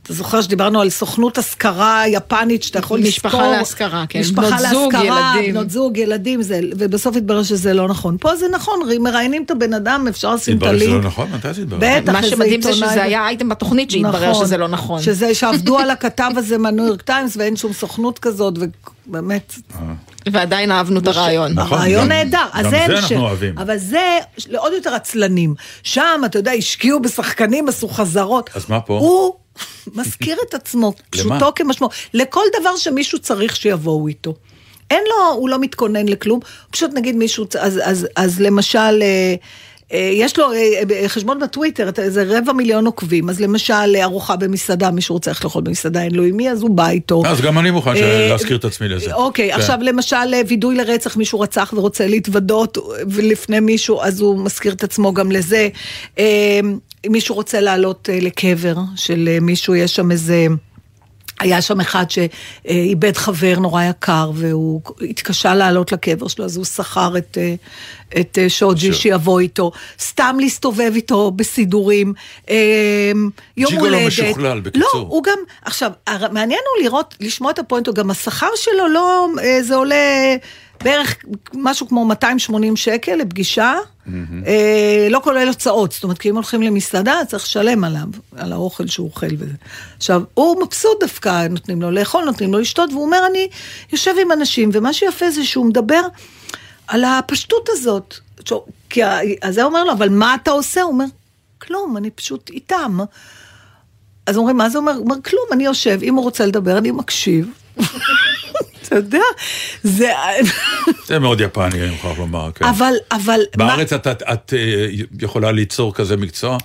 אתה זוכר שדיברנו על סוכנות השכרה יפנית שאתה יכול משפחה לשכור? להשכרה, כן. משפחה בנות זוג, להשכרה, ילדים. בנות זוג, ילדים, זה, ובסוף התברר שזה לא נכון. פה זה נכון, מראיינים את הבן אדם, אפשר לשים את התברר שזה הלינק. לא נכון? מתי זה התברר? בטח, מה שמדהים זה שזה היה אייטם בתוכנית שהתברר שזה לא נכון. שזה, שעבדו על הכתב הזה מהניו יורק טיימס ואין שום סוכנות כזאת, ובאמת, ועדיין אהבנו את הרעיון. נכון. הרעיון גם- נהדר. אז גם זה. אנחנו אוהבים. אבל זה לעוד יותר עצלנים. שם, אתה יודע, השקיעו בשחקנים, עשו חזרות. אז מה פה? מזכיר את עצמו, פשוטו כמשמעו. לכל דבר שמישהו צריך שיבואו איתו. אין לו, הוא לא מתכונן לכלום, פשוט נגיד מישהו, אז, אז, אז למשל, אה, יש לו אה, אה, חשבון בטוויטר, איזה רבע מיליון עוקבים, אז למשל אה, ארוחה במסעדה, מישהו רוצה ללכת לאכול במסעדה, אין לו עם מי, אז הוא בא איתו. אז גם אני מוכן אה, להזכיר את עצמי לזה. אוקיי, כן. עכשיו למשל אה, וידוי לרצח, מישהו רצח ורוצה להתוודות ולפני מישהו, אז הוא מזכיר את עצמו גם לזה. אה, מישהו רוצה לעלות אה, לקבר של אה, מישהו, יש שם איזה... היה שם אחד שאיבד חבר נורא יקר, והוא התקשה לעלות לקבר שלו, אז הוא שכר את, אה, את אה, שוג'י שו- שיבוא איתו, סתם להסתובב איתו בסידורים, אה, יום ג'יגולו הולדת. משוכלל, בקיצור. לא, הוא גם, עכשיו, מעניין הוא לראות, לשמוע את הפואנטו, גם השכר שלו לא, זה עולה בערך משהו כמו 280 שקל לפגישה, אה, לא כולל הוצאות, זאת אומרת, כי אם הולכים למסעדה, צריך לשלם עליו, על האוכל שהוא אוכל וזה. עכשיו, הוא מבסוט דווקא, נותנים לו לאכול, נותנים לו לשתות, והוא אומר, אני יושב עם אנשים, ומה שיפה זה שהוא מדבר על הפשטות הזאת. כי ה- אז זה אומר לו, אבל מה אתה עושה? הוא אומר, כלום, אני פשוט איתם. אז אומרים, מה זה אומר? הוא אומר, כלום, אני יושב, אם הוא רוצה לדבר, אני מקשיב. אתה יודע, זה... זה מאוד יפני, אני מוכרח לומר. כן. אבל, אבל... בארץ את, את, את אה, יכולה ליצור כזה מקצוע?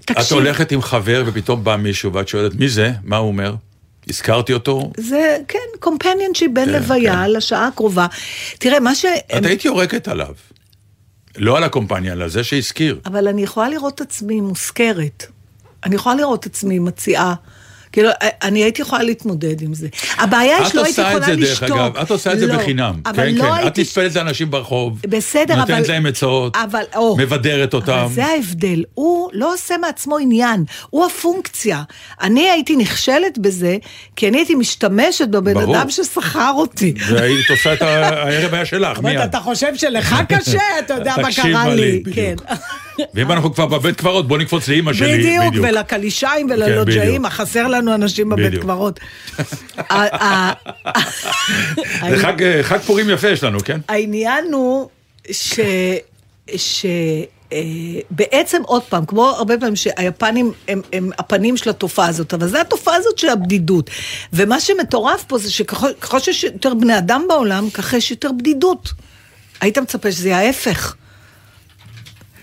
את תקשיב. הולכת עם חבר ופתאום בא מישהו ואת שואלת, מי זה? מה הוא אומר? השכרתי אותו? זה, כן, companionship בין כן, לוויה כן. לשעה הקרובה. תראה, מה ש... את היית יורקת עליו. לא על הקומפניה, אלא זה שהשכיר. אבל אני יכולה לראות את עצמי מושכרת. אני יכולה לראות את עצמי מציעה. כאילו, אני הייתי יכולה להתמודד עם זה. הבעיה היא את שלא הייתי עושה את יכולה זה, דרך לשתוק. אגב, את עושה את זה לא, בחינם. כן, לא כן. את. נטפלת לאנשים ברחוב, בסדר, אבל... נותנת להם עצות, אבל, או, מבדרת אותם. אבל זה ההבדל, הוא לא עושה מעצמו עניין, הוא הפונקציה. אני הייתי נכשלת בזה, כי אני הייתי משתמשת בבן ברור. אדם ששכר אותי. והיית עושה את הערב היה שלך, מיד. אתה חושב שלך קשה? אתה יודע מה קרה לי. לי, כן. ואם אנחנו כבר בבית קברות, בוא נקפוץ לאימא שלי. בדיוק, ולקלישיים וללוג'אים, בדיוק. חסר לנו אנשים בבית. קברות. זה חג, אה, חג פורים יפה יש לנו, כן? העניין הוא ש... ש... אה, בעצם עוד פעם, כמו הרבה פעמים שהיפנים הם, הם הפנים של התופעה הזאת, אבל זה התופעה הזאת של הבדידות. ומה שמטורף פה זה שככל ככל שיש יותר בני אדם בעולם, ככה יש יותר בדידות. היית מצפה שזה יהיה ההפך.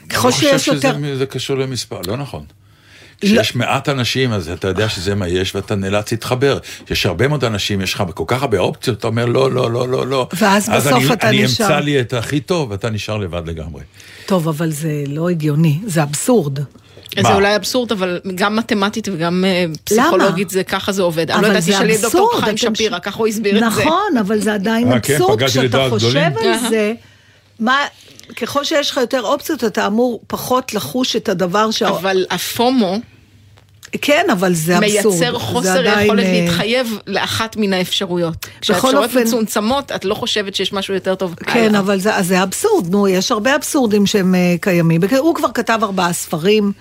ככל אני שיש חושב יותר... שזה קשור למספר, לא נכון. כשיש מעט אנשים, אז אתה יודע שזה מה יש, ואתה נאלץ להתחבר. יש הרבה מאוד אנשים, יש לך כל כך הרבה אופציות, אתה אומר, לא, לא, לא, לא, לא. ואז בסוף אני, אתה אני נשאר. אמצא לי את הכי טוב, ואתה נשאר לבד לגמרי. טוב, אבל זה לא הגיוני, זה אבסורד. זה מה? אולי אבסורד, אבל גם מתמטית וגם אה, פסיכולוגית זה ככה זה עובד. אני לא זה תשאלי את דוקטור חיים שפירא, ש- ככה הוא הסביר את זה. נכון, אבל זה עדיין אה, כן? אבסורד, כשאתה חושב? על זה, מה, ככל שיש לך יותר אופציות, אתה אמור פחות לחוש את הדבר שה... אבל הפומו כן, אבל זה אבסורד. מייצר חוסר עדיין, יכולת אה, להתחייב לאחת מן האפשרויות. כשהאפשרויות אופן- מצומצמות, את לא חושבת שיש משהו יותר טוב. כן, אה, אבל זה, זה אבסורד, נו, יש הרבה אבסורדים שהם אה, קיימים. הוא כבר כתב ארבעה ספרים,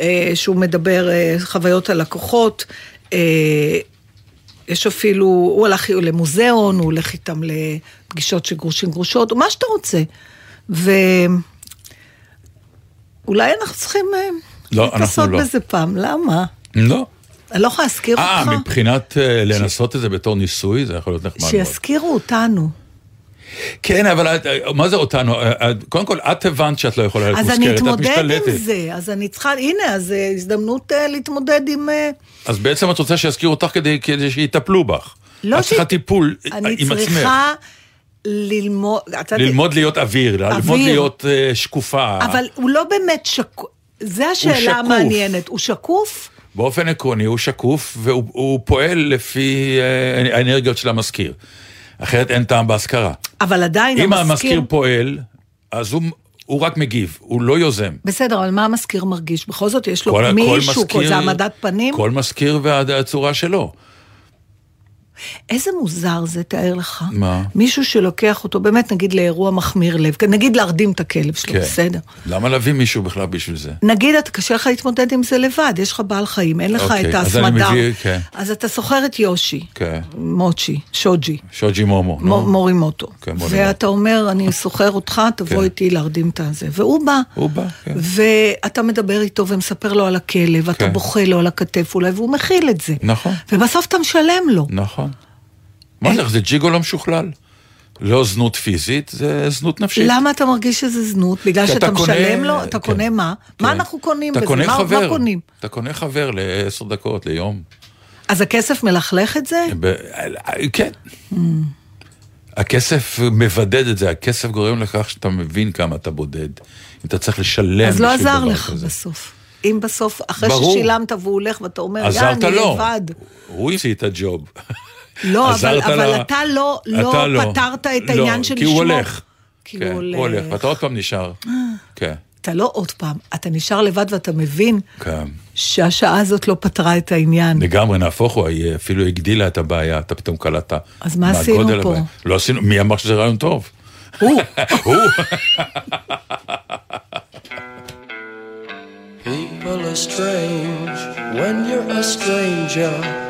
אה, שהוא מדבר אה, חוויות הלקוחות. אה, יש אפילו, הוא הלך למוזיאון, הוא הולך איתם לפגישות של גרושים גרושות, מה שאתה רוצה. והוא אולי אנחנו צריכים אה, לא, להתנסות לא. בזה פעם, למה? לא. אני לא יכולה להזכיר אה, אותך? מבחינת אה, לנסות את זה בתור ניסוי, זה יכול להיות נחמד מאוד. שיזכירו אותנו. כן, אבל את- מה זה אותנו? אה, קודם כל, את הבנת שאת לא יכולה להיות אז מוזכרת, אני את אתמודד משתלטת. עם זה, אז אני צריכה, הנה, אז אה, הזדמנות אה, להתמודד עם... אה, אז בעצם את רוצה שיזכירו אותך כדי, כדי שיטפלו בך. לא את צריכה ש- טיפול אני עם עצמך. צריכה ללמוד... ללמוד להיות אוויר, ללמוד אוויר. להיות אה, שקופה. אבל הוא לא באמת שקוף, זה השאלה. המעניינת. הוא שקוף? באופן עקרוני הוא שקוף, והוא הוא פועל לפי אה, האנרגיות של המזכיר. אחרת אין טעם בהשכרה. אבל עדיין אם המזכיר... המזכיר פועל, אז הוא, הוא רק מגיב, הוא לא יוזם. בסדר, אבל מה המזכיר מרגיש? בכל זאת יש לו כל- כל מישהו, מזכיר- זה העמדת פנים? כל מזכיר והצורה שלו. איזה מוזר זה, תאר לך. מה? מישהו שלוקח אותו, באמת, נגיד לאירוע מחמיר לב, נגיד להרדים את הכלב שלו, כן. בסדר. למה להביא מישהו בכלל בשביל זה? נגיד, אתה קשה לך להתמודד עם זה לבד, יש לך בעל חיים, אין לך אוקיי, את אז ההסמדה. מביא, כן. אז אתה שוכר את יושי, כן. מוצ'י, שוג'י, שוג'י מומו. מו- נו. מורי מוטו. כן, מורי ואתה אומר, אני שוכר אותך, תבוא כן. איתי להרדים את הזה. והוא בא. הוא בא, כן. ואתה מדבר איתו ומספר לו על הכלב, כן. בוכה לו על הכתף אולי, והוא מכיל את זה. נכון. ובסוף אתה משלם לו. נכון. מה זה, זה ג'יגו לא משוכלל. לא זנות פיזית, זה זנות נפשית. למה אתה מרגיש שזה זנות? בגלל שאתה אתה קונה- משלם לו? אתה כן. קונה מה? מה כן. אנחנו קונים אתה בזה? קונה מה- חבר. מה קונים? אתה קונה חבר לעשר דקות, ליום. אז הכסף מלכלך את זה? ב- כן. הכסף מבדד את זה, הכסף גורם לכך שאתה מבין כמה אתה בודד. אם אתה צריך לשלם אז לא עזר לך כזה. בסוף. אם בסוף, אחרי ברור. ששילמת והוא הולך ואתה אומר, יא, עזרת אני לו. לבד. הוא המציא את הג'וב. לא, אבל, אבל לה- אתה לא, לא אתה לא. פתרת את לא, העניין של כי הוא לשמור. הולך. כי כן, הוא הולך. הוא הולך, ואתה עוד פעם נשאר. כן, אתה לא עוד פעם, אתה נשאר לבד ואתה מבין כן. שהשעה הזאת לא פתרה את העניין. לגמרי, נהפוך הוא, היא אפילו הגדילה את הבעיה, אתה פתאום קלטת. אז מה עשינו פה? הבעיה. לא עשינו, מי אמר שזה רעיון טוב? הוא, הוא. People are strange when you're a stranger.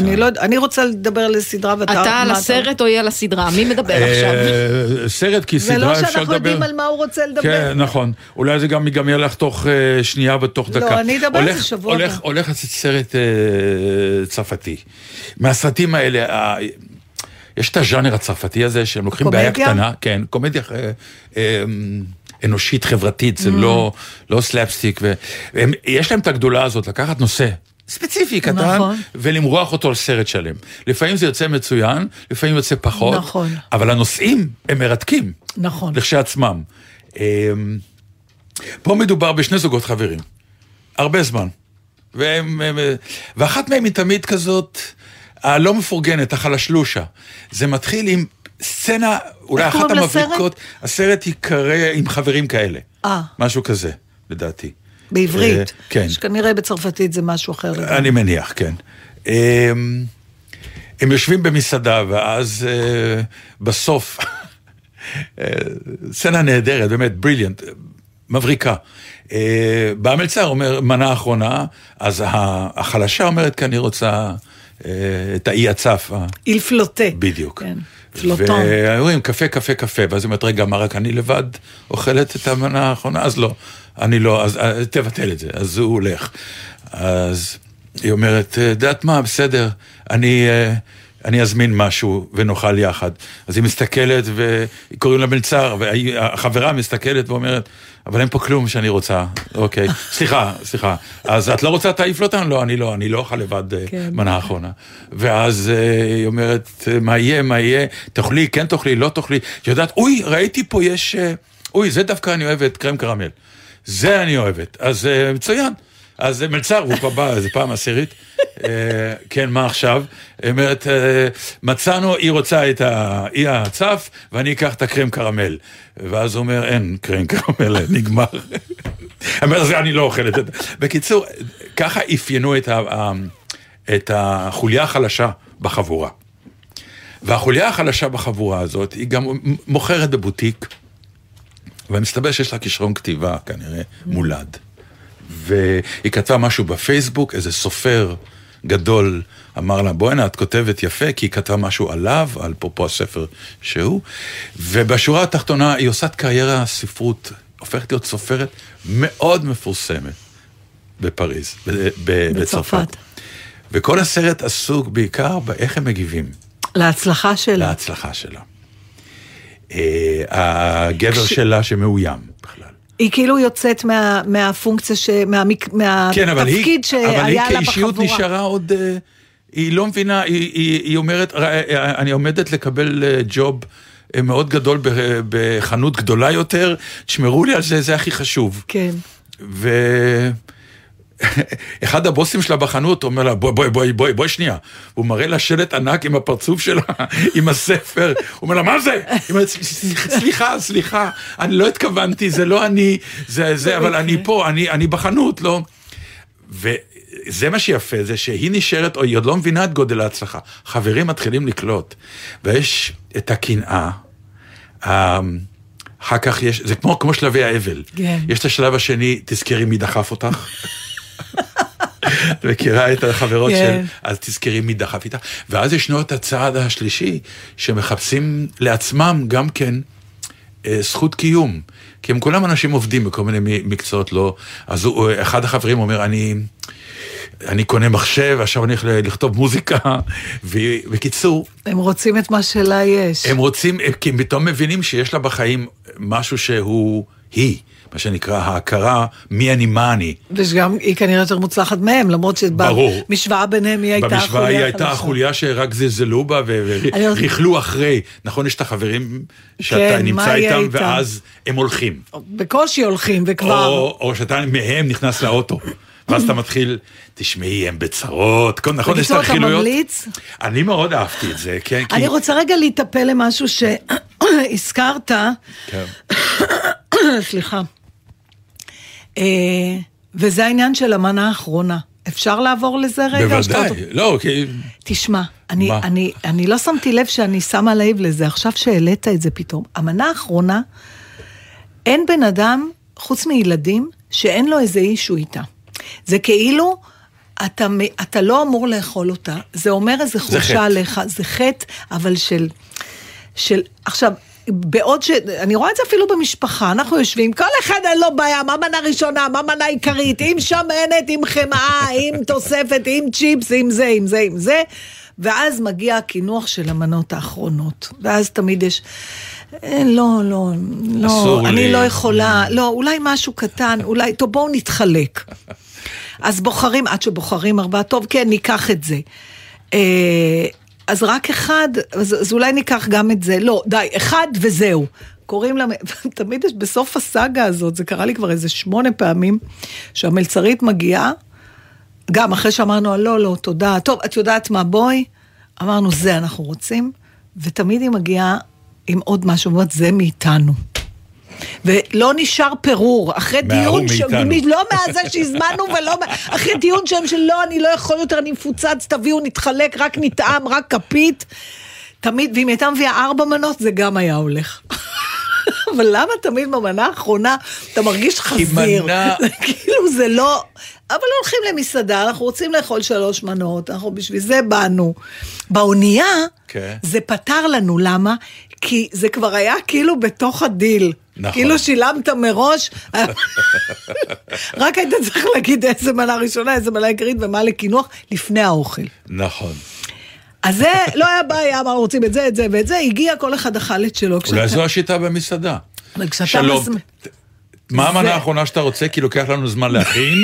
רוצה? אני לא אני רוצה לדבר על סדרה ואתה... אתה על הסרט או היא על הסדרה? מי מדבר עכשיו? אה, סרט כי זה לא סדרה אפשר שאנחנו לדבר. יודעים על מה הוא רוצה לדבר. כן, נכון. אולי זה גם ייגמר לך תוך אה, שנייה ותוך לא, דקה. אני אדבר על זה שבוע הולך- הבא. הולך לצאת סרט אה, צרפתי. מהסרטים האלה, ה- יש את הז'אנר הצרפתי הזה, שהם לוקחים בעיה קומדיה? קטנה, כן, קומדיה אה, אה, אנושית, חברתית, Mm. זה לא, לא סלאפסטיק. ו- והם- יש להם את הגדולה הזאת, לקחת נושא ספציפי, קטן, נכון. ולמרוח אותו על סרט שלם. לפעמים זה יוצא מצוין, לפעמים יוצא פחות, נכון. אבל הנושאים הם מרתקים, נכון. לכשעצמם. אמ, פה מדובר בשני זוגות חברים, הרבה זמן. והם, הם, ואחת מהם היא תמיד כזאת, הלא מפורגנת, החלשלושה. זה מתחיל עם סצנה, אולי אחת? המבריקות, הסרט ייקרא עם חברים כאלה. אה. משהו כזה, לדעתי. בעברית. אה, כן. שכנראה בצרפתית זה משהו אחר. לגמרי. אני מניח, כן. הם, הם יושבים במסעדה, ואז אה, בסוף, אה, סצנה נהדרת, באמת, בריליאנט, מבריקה. אה, בא המלצר, אומר, מנה אחרונה, אז החלשה אומרת, כי אני רוצה אה, את האי הצף. איל פלוטה. בדיוק. כן. פלוטון. ואומרים, קפה, קפה, קפה, ואז היא אומרת, רגע, מה, רק אני לבד אוכלת את המנה האחרונה? אז לא, אני לא, אז אה, תבטל את זה, אז הוא הולך. אז היא אומרת, "אה, יודעת מה, בסדר, אני... אה, אני אזמין משהו ונאכל יחד. אז היא מסתכלת וקוראים לה מלצר, והחברה מסתכלת ואומרת, אבל אין פה כלום שאני רוצה. אוקיי, סליחה, סליחה. אז את לא רוצה את האיפלוטן? לא, אני לא, אני לא אוכל לבד אה, כן. מנה אחרונה. ואז אה, היא אומרת, מה יהיה, מה יהיה, תאכלי, כן תאכלי, לא תאכלי. את יודעת, אוי, ראיתי פה יש, אה, אוי, זה דווקא אני אוהבת, קרם קרמל. זה אני אוהבת. אז מצוין. אז מלצר, הוא כבר בא איזה פעם עשירית. אה, כן, מה עכשיו? היא אומרת, אה, מצאנו, היא רוצה את האי הצף, ואני אקח את הקרם קרמל. ואז הוא אומר, אין קרם קרמל, נגמר. היא אומרת, "אז אני לא אוכלת את זה. בקיצור, ככה אפיינו את, ה- את החוליה החלשה בחבורה. והחוליה החלשה בחבורה הזאת, היא גם מוכרת בבוטיק, ומסתבר שיש לה כישרון כתיבה, כנראה מולד. והיא כתבה משהו בפייסבוק, איזה סופר גדול אמר לה, בואנה, את כותבת יפה, כי היא כתבה משהו עליו, על אפרופו הספר שהוא, ובשורה התחתונה היא עושה קריירה ספרות, הופכת להיות סופרת מאוד מפורסמת בפריז, בצרפת. וכל הסרט עסוק בעיקר באיך הם מגיבים להצלחה שלה. להצלחה שלה. אה, הגבר שלה שמאוים בכלל. היא כאילו יוצאת מה, מהפונקציה, ש, מהמק, כן, אבל היא, מהתפקיד אבל היא שהיה לה כאישיות בחבורה. נשארה עוד... אה, היא לא מבינה, היא, היא, היא אומרת, "ר- אה, אני עומדת לקבל אה, ג'וב אה, מאוד גדול בחנות גדולה יותר, תשמרו לי על זה, זה הכי חשוב. כן. ואחד הבוסים שלה בחנות אומר לה, בואי, בואי, בואי, בואי, בואי שנייה. הוא מראה לה שלט ענק עם הפרצוף שלה, עם הספר. הוא אומר לה, מה זה? סליחה, סליחה, אני לא התכוונתי, זה לא אני, זה, זה, אבל אני פה, אני, אני בחנות, לא. וזה מה שיפה, זה שהיא נשארת, או היא עוד לא מבינה את גודל ההצלחה. חברים מתחילים לקלוט, ויש את הקנאה. אה, אחר כך יש, זה כמו, כמו שלבי האבל. כן. יש את השלב השני, תזכרי מי דחף אותך. את מכירה את החברות כן. של, אז תזכרי מי דחף איתך. ואז ישנו את הצעד השלישי, שמחפשים לעצמם גם כן אה, זכות קיום. כי הם כולם אנשים עובדים בכל מיני מקצועות לא. אז הוא, אחד החברים אומר, אני... אני קונה מחשב, עכשיו אני הולך לכתוב מוזיקה, ובקיצור, הם רוצים את מה שלה יש. הם רוצים, כי הם פתאום מבינים שיש לה בחיים משהו שהוא היא, מה שנקרא ההכרה מי אני מה אני. וגם היא כנראה יותר מוצלחת מהם, למרות. שבמשוואה ביניהם היא הייתה החוליה במשוואה היא הייתה. החוליה שרק זלזלו בה וריכלו אחרי. נכון, יש את החברים שאתה כן, נמצא איתם? ואז הם הולכים. בקושי הולכים, וכבר. או, שאתה מהם נכנס לאוטו. ואז אתה מתחיל, תשמעי, הם בצרות, כל- נכון, יש את בקיצור, אתה הרכילויות. ממליץ? אני מאוד אהבתי את זה, כן, כי... אני רוצה רגע להיטפל למשהו שהזכרת, כן. סליחה. אה, וזה העניין של המנה האחרונה. אפשר לעבור לזה רגע? בוודאי, לא, כי... תשמע, אני? אני, אני לא שמתי לב שאני שמה לב לזה, עכשיו שהעלית את זה פתאום. המנה האחרונה, אין בן אדם, חוץ מילדים, שאין לו איזה אישו איתה. זה כאילו, אתה, אתה לא אמור לאכול אותה, זה אומר איזה. חולשה עליך, זה חטא, אבל של... של עכשיו, בעוד ש... אני רואה את זה אפילו במשפחה, אנחנו יושבים, כל אחד אין לו בעיה, מה מנה ראשונה, מה מנה עיקרית, עם שמנת, עם חמאה, עם תוספת, עם צ'יפס, עם זה, עם זה, עם זה, ואז מגיע הקינוח של המנות האחרונות, ואז תמיד יש... "אה, לא, לא, לא, אני לי." לא יכולה, לא, אולי משהו קטן, אולי, טוב, בואו נתחלק. אז בוחרים, עד שבוחרים ארבעה, טוב, כן, ניקח את זה. אז רק אחד, אז, אז אולי ניקח גם את זה. לא, די, אחד וזהו. קוראים לה, תמיד יש בסוף הסאגה הזאת, זה קרה לי כבר איזה שמונה פעמים, שהמלצרית מגיעה, גם אחרי שאמרנו, לא, לא, תודה. טוב, את יודעת מה, בואי. אמרנו, זה אנחנו רוצים, ותמיד היא מגיעה עם עוד משהו, אומרת, זה מאיתנו. ולא נשאר פירור, אחרי דיון, ש... לא מהזה שהזמנו ולא, אחרי דיון שם של לא, אני לא יכול יותר, אני מפוצץ, תביאו, נתחלק, רק נטעם, רק כפית. תמיד, ואם הייתה מביאה ארבע מנות, זה גם היה הולך. אבל למה תמיד במנה האחרונה אתה מרגיש חזיר? מנה- כאילו זה לא... אבל לא הולכים למסעדה, אנחנו רוצים לאכול שלוש מנות, אנחנו בשביל זה באנו. באונייה, כן. זה פתר לנו, למה? כי זה כבר היה כאילו בתוך הדיל. נכון. כאילו שילמת מראש, רק היית צריך להגיד איזה מנה ראשונה, איזה מנה עיקרית ומה לקינוח לפני האוכל. נכון. אז זה לא היה בעיה, אמרנו רוצים את זה, את זה ואת זה, הגיע כל אחד אכל את שלו. אולי זו השיטה במסעדה. שלום. מה המנה האחרונה שאתה רוצה? כי לוקח לנו זמן להכין.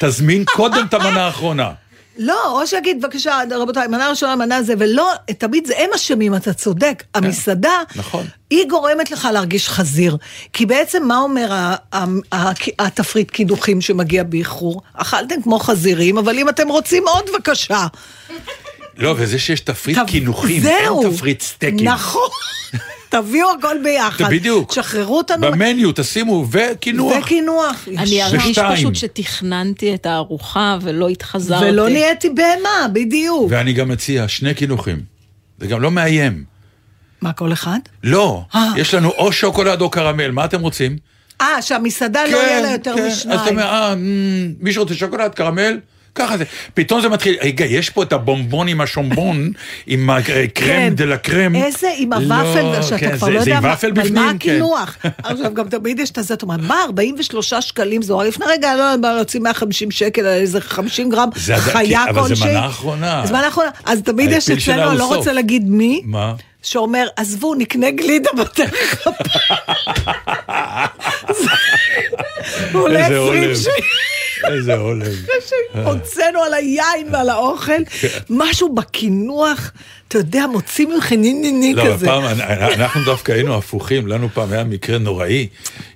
תזמין קודם את המנה האחרונה. לא, או שיגיד, בבקשה, רבותיי, מנה ראשונה, מנה זה, ולא, תמיד זה הם אשמים, אתה צודק. המסעדה, נכון. היא גורמת לך להרגיש חזיר. כי בעצם מה אומר התפריט קידוחים שמגיע באיחור? אכלתם כמו חזירים, אבל אם אתם רוצים עוד, בבקשה. לא, וזה שיש תפריט קינוחים. אין תפריט סטייקים. נכון. תביאו הכל ביחד. בדיוק. תשחררו אותנו. במניו תשימו, וקינוח. וקינוח. אני ארגיש. פשוט שתכננתי את הארוחה ולא התחזרתי. ולא נהייתי בהמה, בדיוק. ואני גם מציע שני קינוחים. זה גם לא מאיים. מה, כל אחד? לא, אה. יש לנו או שוקולד או קרמל, מה אתם רוצים? אה, שהמסעדה לא יהיה לה יותר אז אתה משניים. אומר, אה, מ, מישהו רוצה שוקולד, קרמל? ככה זה. פתאום זה מתחיל, רגע, יש פה את הבומבון עם השומבון, עם הקרם כן. דה לה קרם. איזה עם לא, הוואפל, שאתה כן, כבר זה- לא זה יודע עם מה, כן. הקינוח. עכשיו גם תמיד יש את הזה, אתה אומר, מה, 43 שקלים זה, לפני רגע לא להוציא 150 שקל על איזה 50 גרם זה חיה אבל זה כלשהי. מנה אחרונה. אז מנה אחרונה. אז תמיד יש אצלנו, אני לא. רוצה להגיד מי, מה? שאומר, עזבו, נקנה גלידה בדרך הוא עולה איזה 20 עולב. שקל. איזה עולב. הוצאנו על היין ועל האוכל, משהו בקינוח, אתה יודע, מוציא ממך ניניני לא, כזה. פעם אנ- אנחנו דווקא היינו הפוכים, לנו פעם היה מקרה נוראי,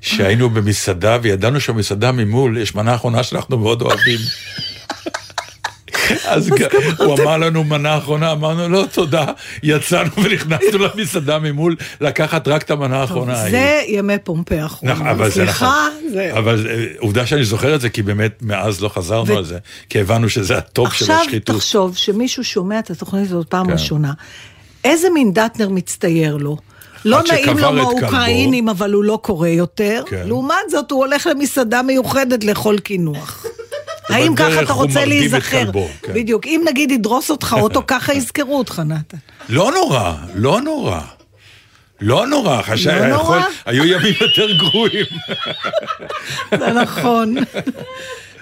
שהיינו במסעדה וידענו שהמסעדה ממול, יש מנה אחרונה שאנחנו מאוד אוהבים. אז הוא אמר לנו מנה אחרונה, אמרנו לא תודה, יצאנו ונכנסנו למסעדה ממול לקחת רק את המנה האחרונה. זה ימי פומפי נכון, זה נכון. סליחה, זה... אבל אה, עובדה שאני זוכר את זה, כי באמת מאז לא חזרנו על זה, כי הבנו שזה הטופ של עכשיו השחיתות. תחשוב שמישהו שומע את התוכנית הזאת פעם כן. ראשונה, איזה מין דטנר מצטייר לו? לא נעים לו מהאוקראינים, אבל הוא לא קורא יותר. כן. לעומת זאת, הוא הולך למסעדה מיוחדת לאכול קינוח. האם ככה אתה רוצה להיזכר? כן. בדיוק. אם נגיד ידרוס אותך אוטו, ככה יזכרו אותך, נתן. לא נורא, לא נורא. לא נורא, חשב, לא נורא? יכול, היו ימים יותר גרועים. זה נכון.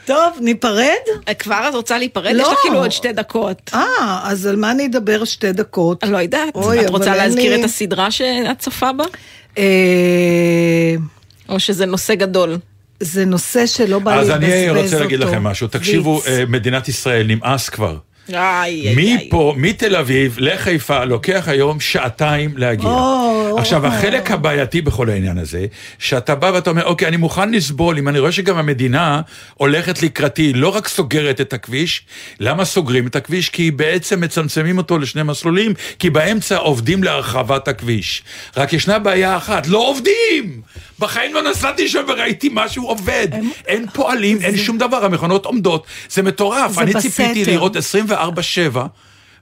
טוב, ניפרד? אה, כבר את רוצה להיפרד? לא. יש לך כאילו עוד שתי דקות. אה, אז על מה אני אדבר שתי דקות? אני לא יודעת. אוי, את רוצה להזכיר לי- את הסדרה שאת צופה בה? אה, או שזה נושא גדול? זה נושא שלא בא לי אז לבזבז אני אותו. רוצה להגיד לכם משהו. תקשיבו. אה, מדינת ישראל, נמאס כבר. איי, איי, איי. מפה, מתל אביב לחיפה, לוקח היום שעתיים להגיע. או, עכשיו, או. החלק הבעייתי בכל העניין הזה, שאתה בא ואתה אומר, אוקיי, אני מוכן לסבול, אם אני רואה שגם המדינה הולכת לקראתי, לא רק סוגרת את הכביש, למה סוגרים את הכביש? כי בעצם מצמצמים אותו לשני מסלולים, כי באמצע עובדים להרחבת הכביש. רק ישנה בעיה אחת, לא עובדים! בחיים לא נסעתי שם וראיתי משהו עובד. אין פועלים, אין שום דבר, המכונות עומדות, זה מטורף. זה אני בסתר. ציפיתי לראות 24-7.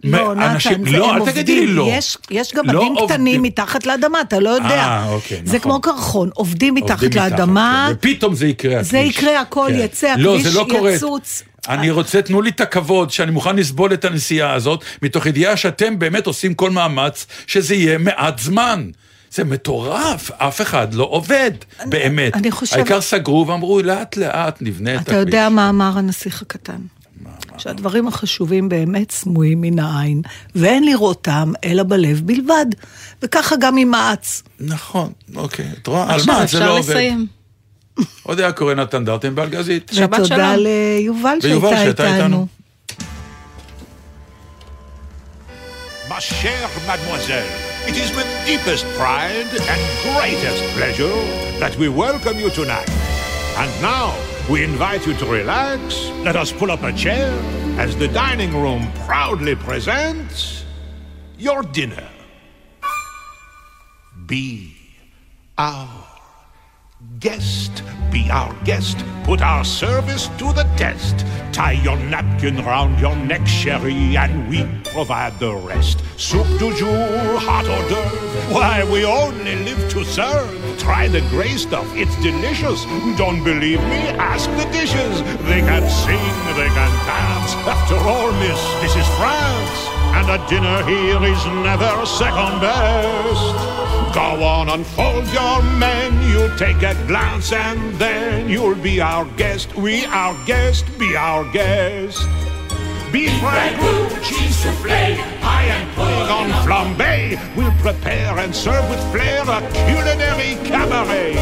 לא, מ- נתן, לא, אל תגידי לי. לא. יש, יש גם לא בתים קטנים עובדים. מתחת לאדמה, אתה לא יודע. אה, אוקיי, זה נכון. כמו קרחון, עובדים מתחת עובדים לאדמה. כן. ופתאום זה יקרה, זה הכביש. יקרה, הכל כן. יצא, לא, הכביש זה לא קורה. יצוץ. אני רוצה, תנו לי את הכבוד שאני מוכן לסבול את הנסיעה הזאת, מתוך ידיעה שאתם באמת עושים כל מאמץ שזה יהיה מעט זמן. זה מטורף, אף אחד לא עובד, באמת. אני חושבת- העיקר סגרו ואמרו, לאט לאט נבנה את הכביש. אתה יודע מה אמר הנסיך הקטן? שהדברים החשובים באמת סמויים מן העין, ואין לראותם אלא בלב בלבד. וככה גם עם מעץ. נכון, אוקיי. את רואה, על עכשיו מה זה אפשר לא עובד. לסיים. אודיה קורא נתן דרטן באלגזית. שבת ותודה שלום. ליובל ויובל שהייתה שהייתה איתנו. Ma chère mademoiselle, it is with deepest pride and greatest pleasure that we welcome you tonight. And now, we invite you to relax. Let us pull up a chair as the dining room proudly presents your dinner. Be our guest. Be our guest. Put our service to the test. Tie your napkin round your neck, sherry, and we provide the rest. Soup du jour, hot hors d'oeuvre. Why, we only live to serve. Try the gray stuff, it's delicious. Don't believe me? Ask the dishes. They can sing, they can dance. After all, miss, this is France. And a dinner here is never second best. Go on, unfold your menu, take a glance, and then you'll be our guest. We, our guest, be our guest. Beef ragout, cheese soufflé, high and pudding on flambe. We'll prepare and serve with flair a culinary cabaret.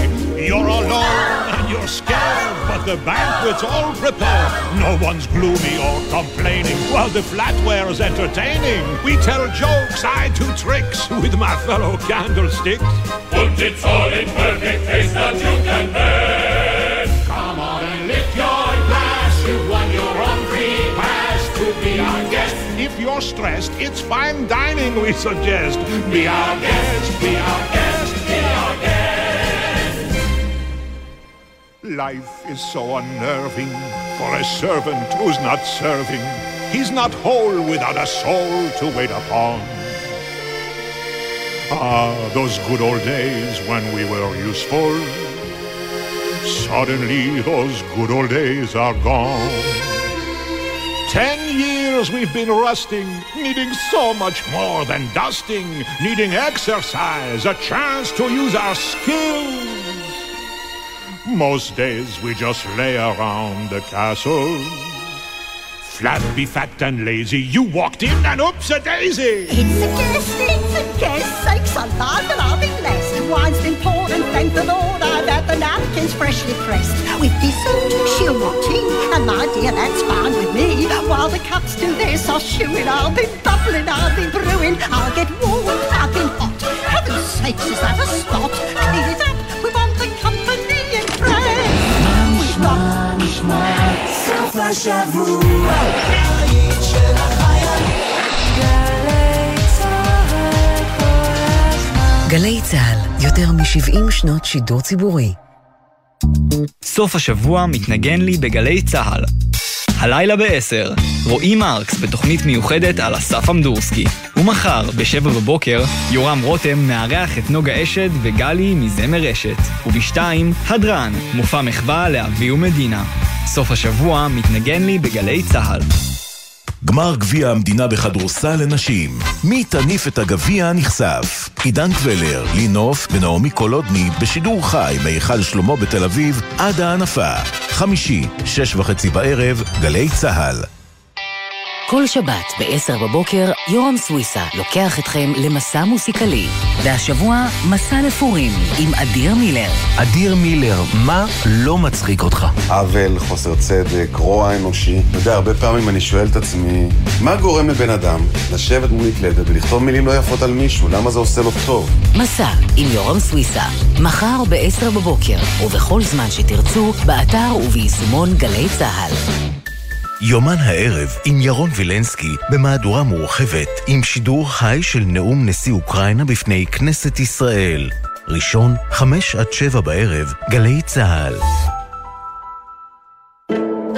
You're alone and you're scared, but the banquet's all prepared. No one's gloomy or complaining while the flatware's entertaining. We tell jokes, I do tricks with my fellow candlesticks. Put it all in perfect taste that you can bear. If you're stressed, it's fine dining we suggest. Be our guest, be our guest, be our guest. Life is so unnerving for a servant who's not serving. He's not whole without a soul to wait upon. Ah, those good old days when we were useful. Suddenly, those good old days are gone. Ten years we've been rusting, needing so much more than dusting, needing exercise, a chance to use our skills. Most days we just lay around the castle. Flabby, fat, and lazy, you walked in and oops a daisy! It's a guest, it's a guest, sakes alive and I'll be blessed. Wine's been poured and thank the Lord I've had the napkins freshly pressed. With dessert, she'll want tea, and my dear, that's fine with me. While the cups do their sauce chewing, I'll be bubbling, I'll be brewing. I'll get warm, I've been hot. Heaven's sakes, is that a spot? Clean it up, we want the company and friends. We've got השבוע גלי צה"ל, יותר מ-70 שנות שידור ציבורי. סוף השבוע מתנגן לי בגלי צה"ל. הלילה ב-10, רועי מרקס בתוכנית מיוחדת על אסף אמדורסקי. ומחר, ב-7 בבוקר, יורם רותם מארח את נוגה אשד וגלי מזמר אשת. וב-2, הדרן, מופע מחווה לאבי ומדינה. סוף השבוע מתנגן לי בגלי צה"ל. גמר גביע המדינה בכדורסל לנשים. מי תניף את הגביע נחשף. עידן קבלר, לינוף ונעמי קולודני בשידור חי מהיכל שלמה בתל אביב עד ההנפה. חמישי, שש וחצי בערב, גלי צה"ל. כל שבת ב-10 בבוקר, יורם סוויסה לוקח אתכם למסע מוסיקלי. והשבוע, מסע לפורים עם אדיר מילר. אדיר מילר, מה לא מצחיק אותך? עוול, חוסר צדק, רוע אנושי. אתה יודע, הרבה פעמים אני שואל את עצמי, מה גורם לבן אדם לשבת מול מקלדת ולכתוב מילים לא יפות על מישהו? למה זה עושה לו טוב? מסע עם יורם סוויסה, מחר ב-10 בבוקר, ובכל זמן שתרצו, באתר וביישומון גלי צה"ל. יומן הערב עם ירון וילנסקי במהדורה מורחבת עם שידור חי של נאום נשיא אוקראינה בפני כנסת ישראל. ראשון, חמש עד שבע בערב, גלי צה"ל.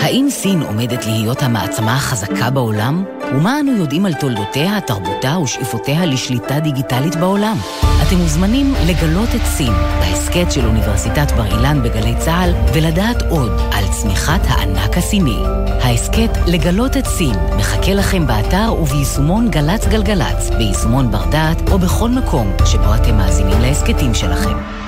האם סין עומדת להיות המעצמה החזקה בעולם? ומה אנו יודעים על תולדותיה, תרבותה ושאיפותיה לשליטה דיגיטלית בעולם? אתם מוזמנים לגלות את סין בהסכת של אוניברסיטת בר אילן בגלי צה"ל ולדעת עוד על צמיחת הענק הסיני. ההסכת לגלות את סין מחכה לכם באתר וביישומון גל"צ גלגלצ, ביישומון בר דעת או בכל מקום שבו אתם מאזינים להסכתים שלכם.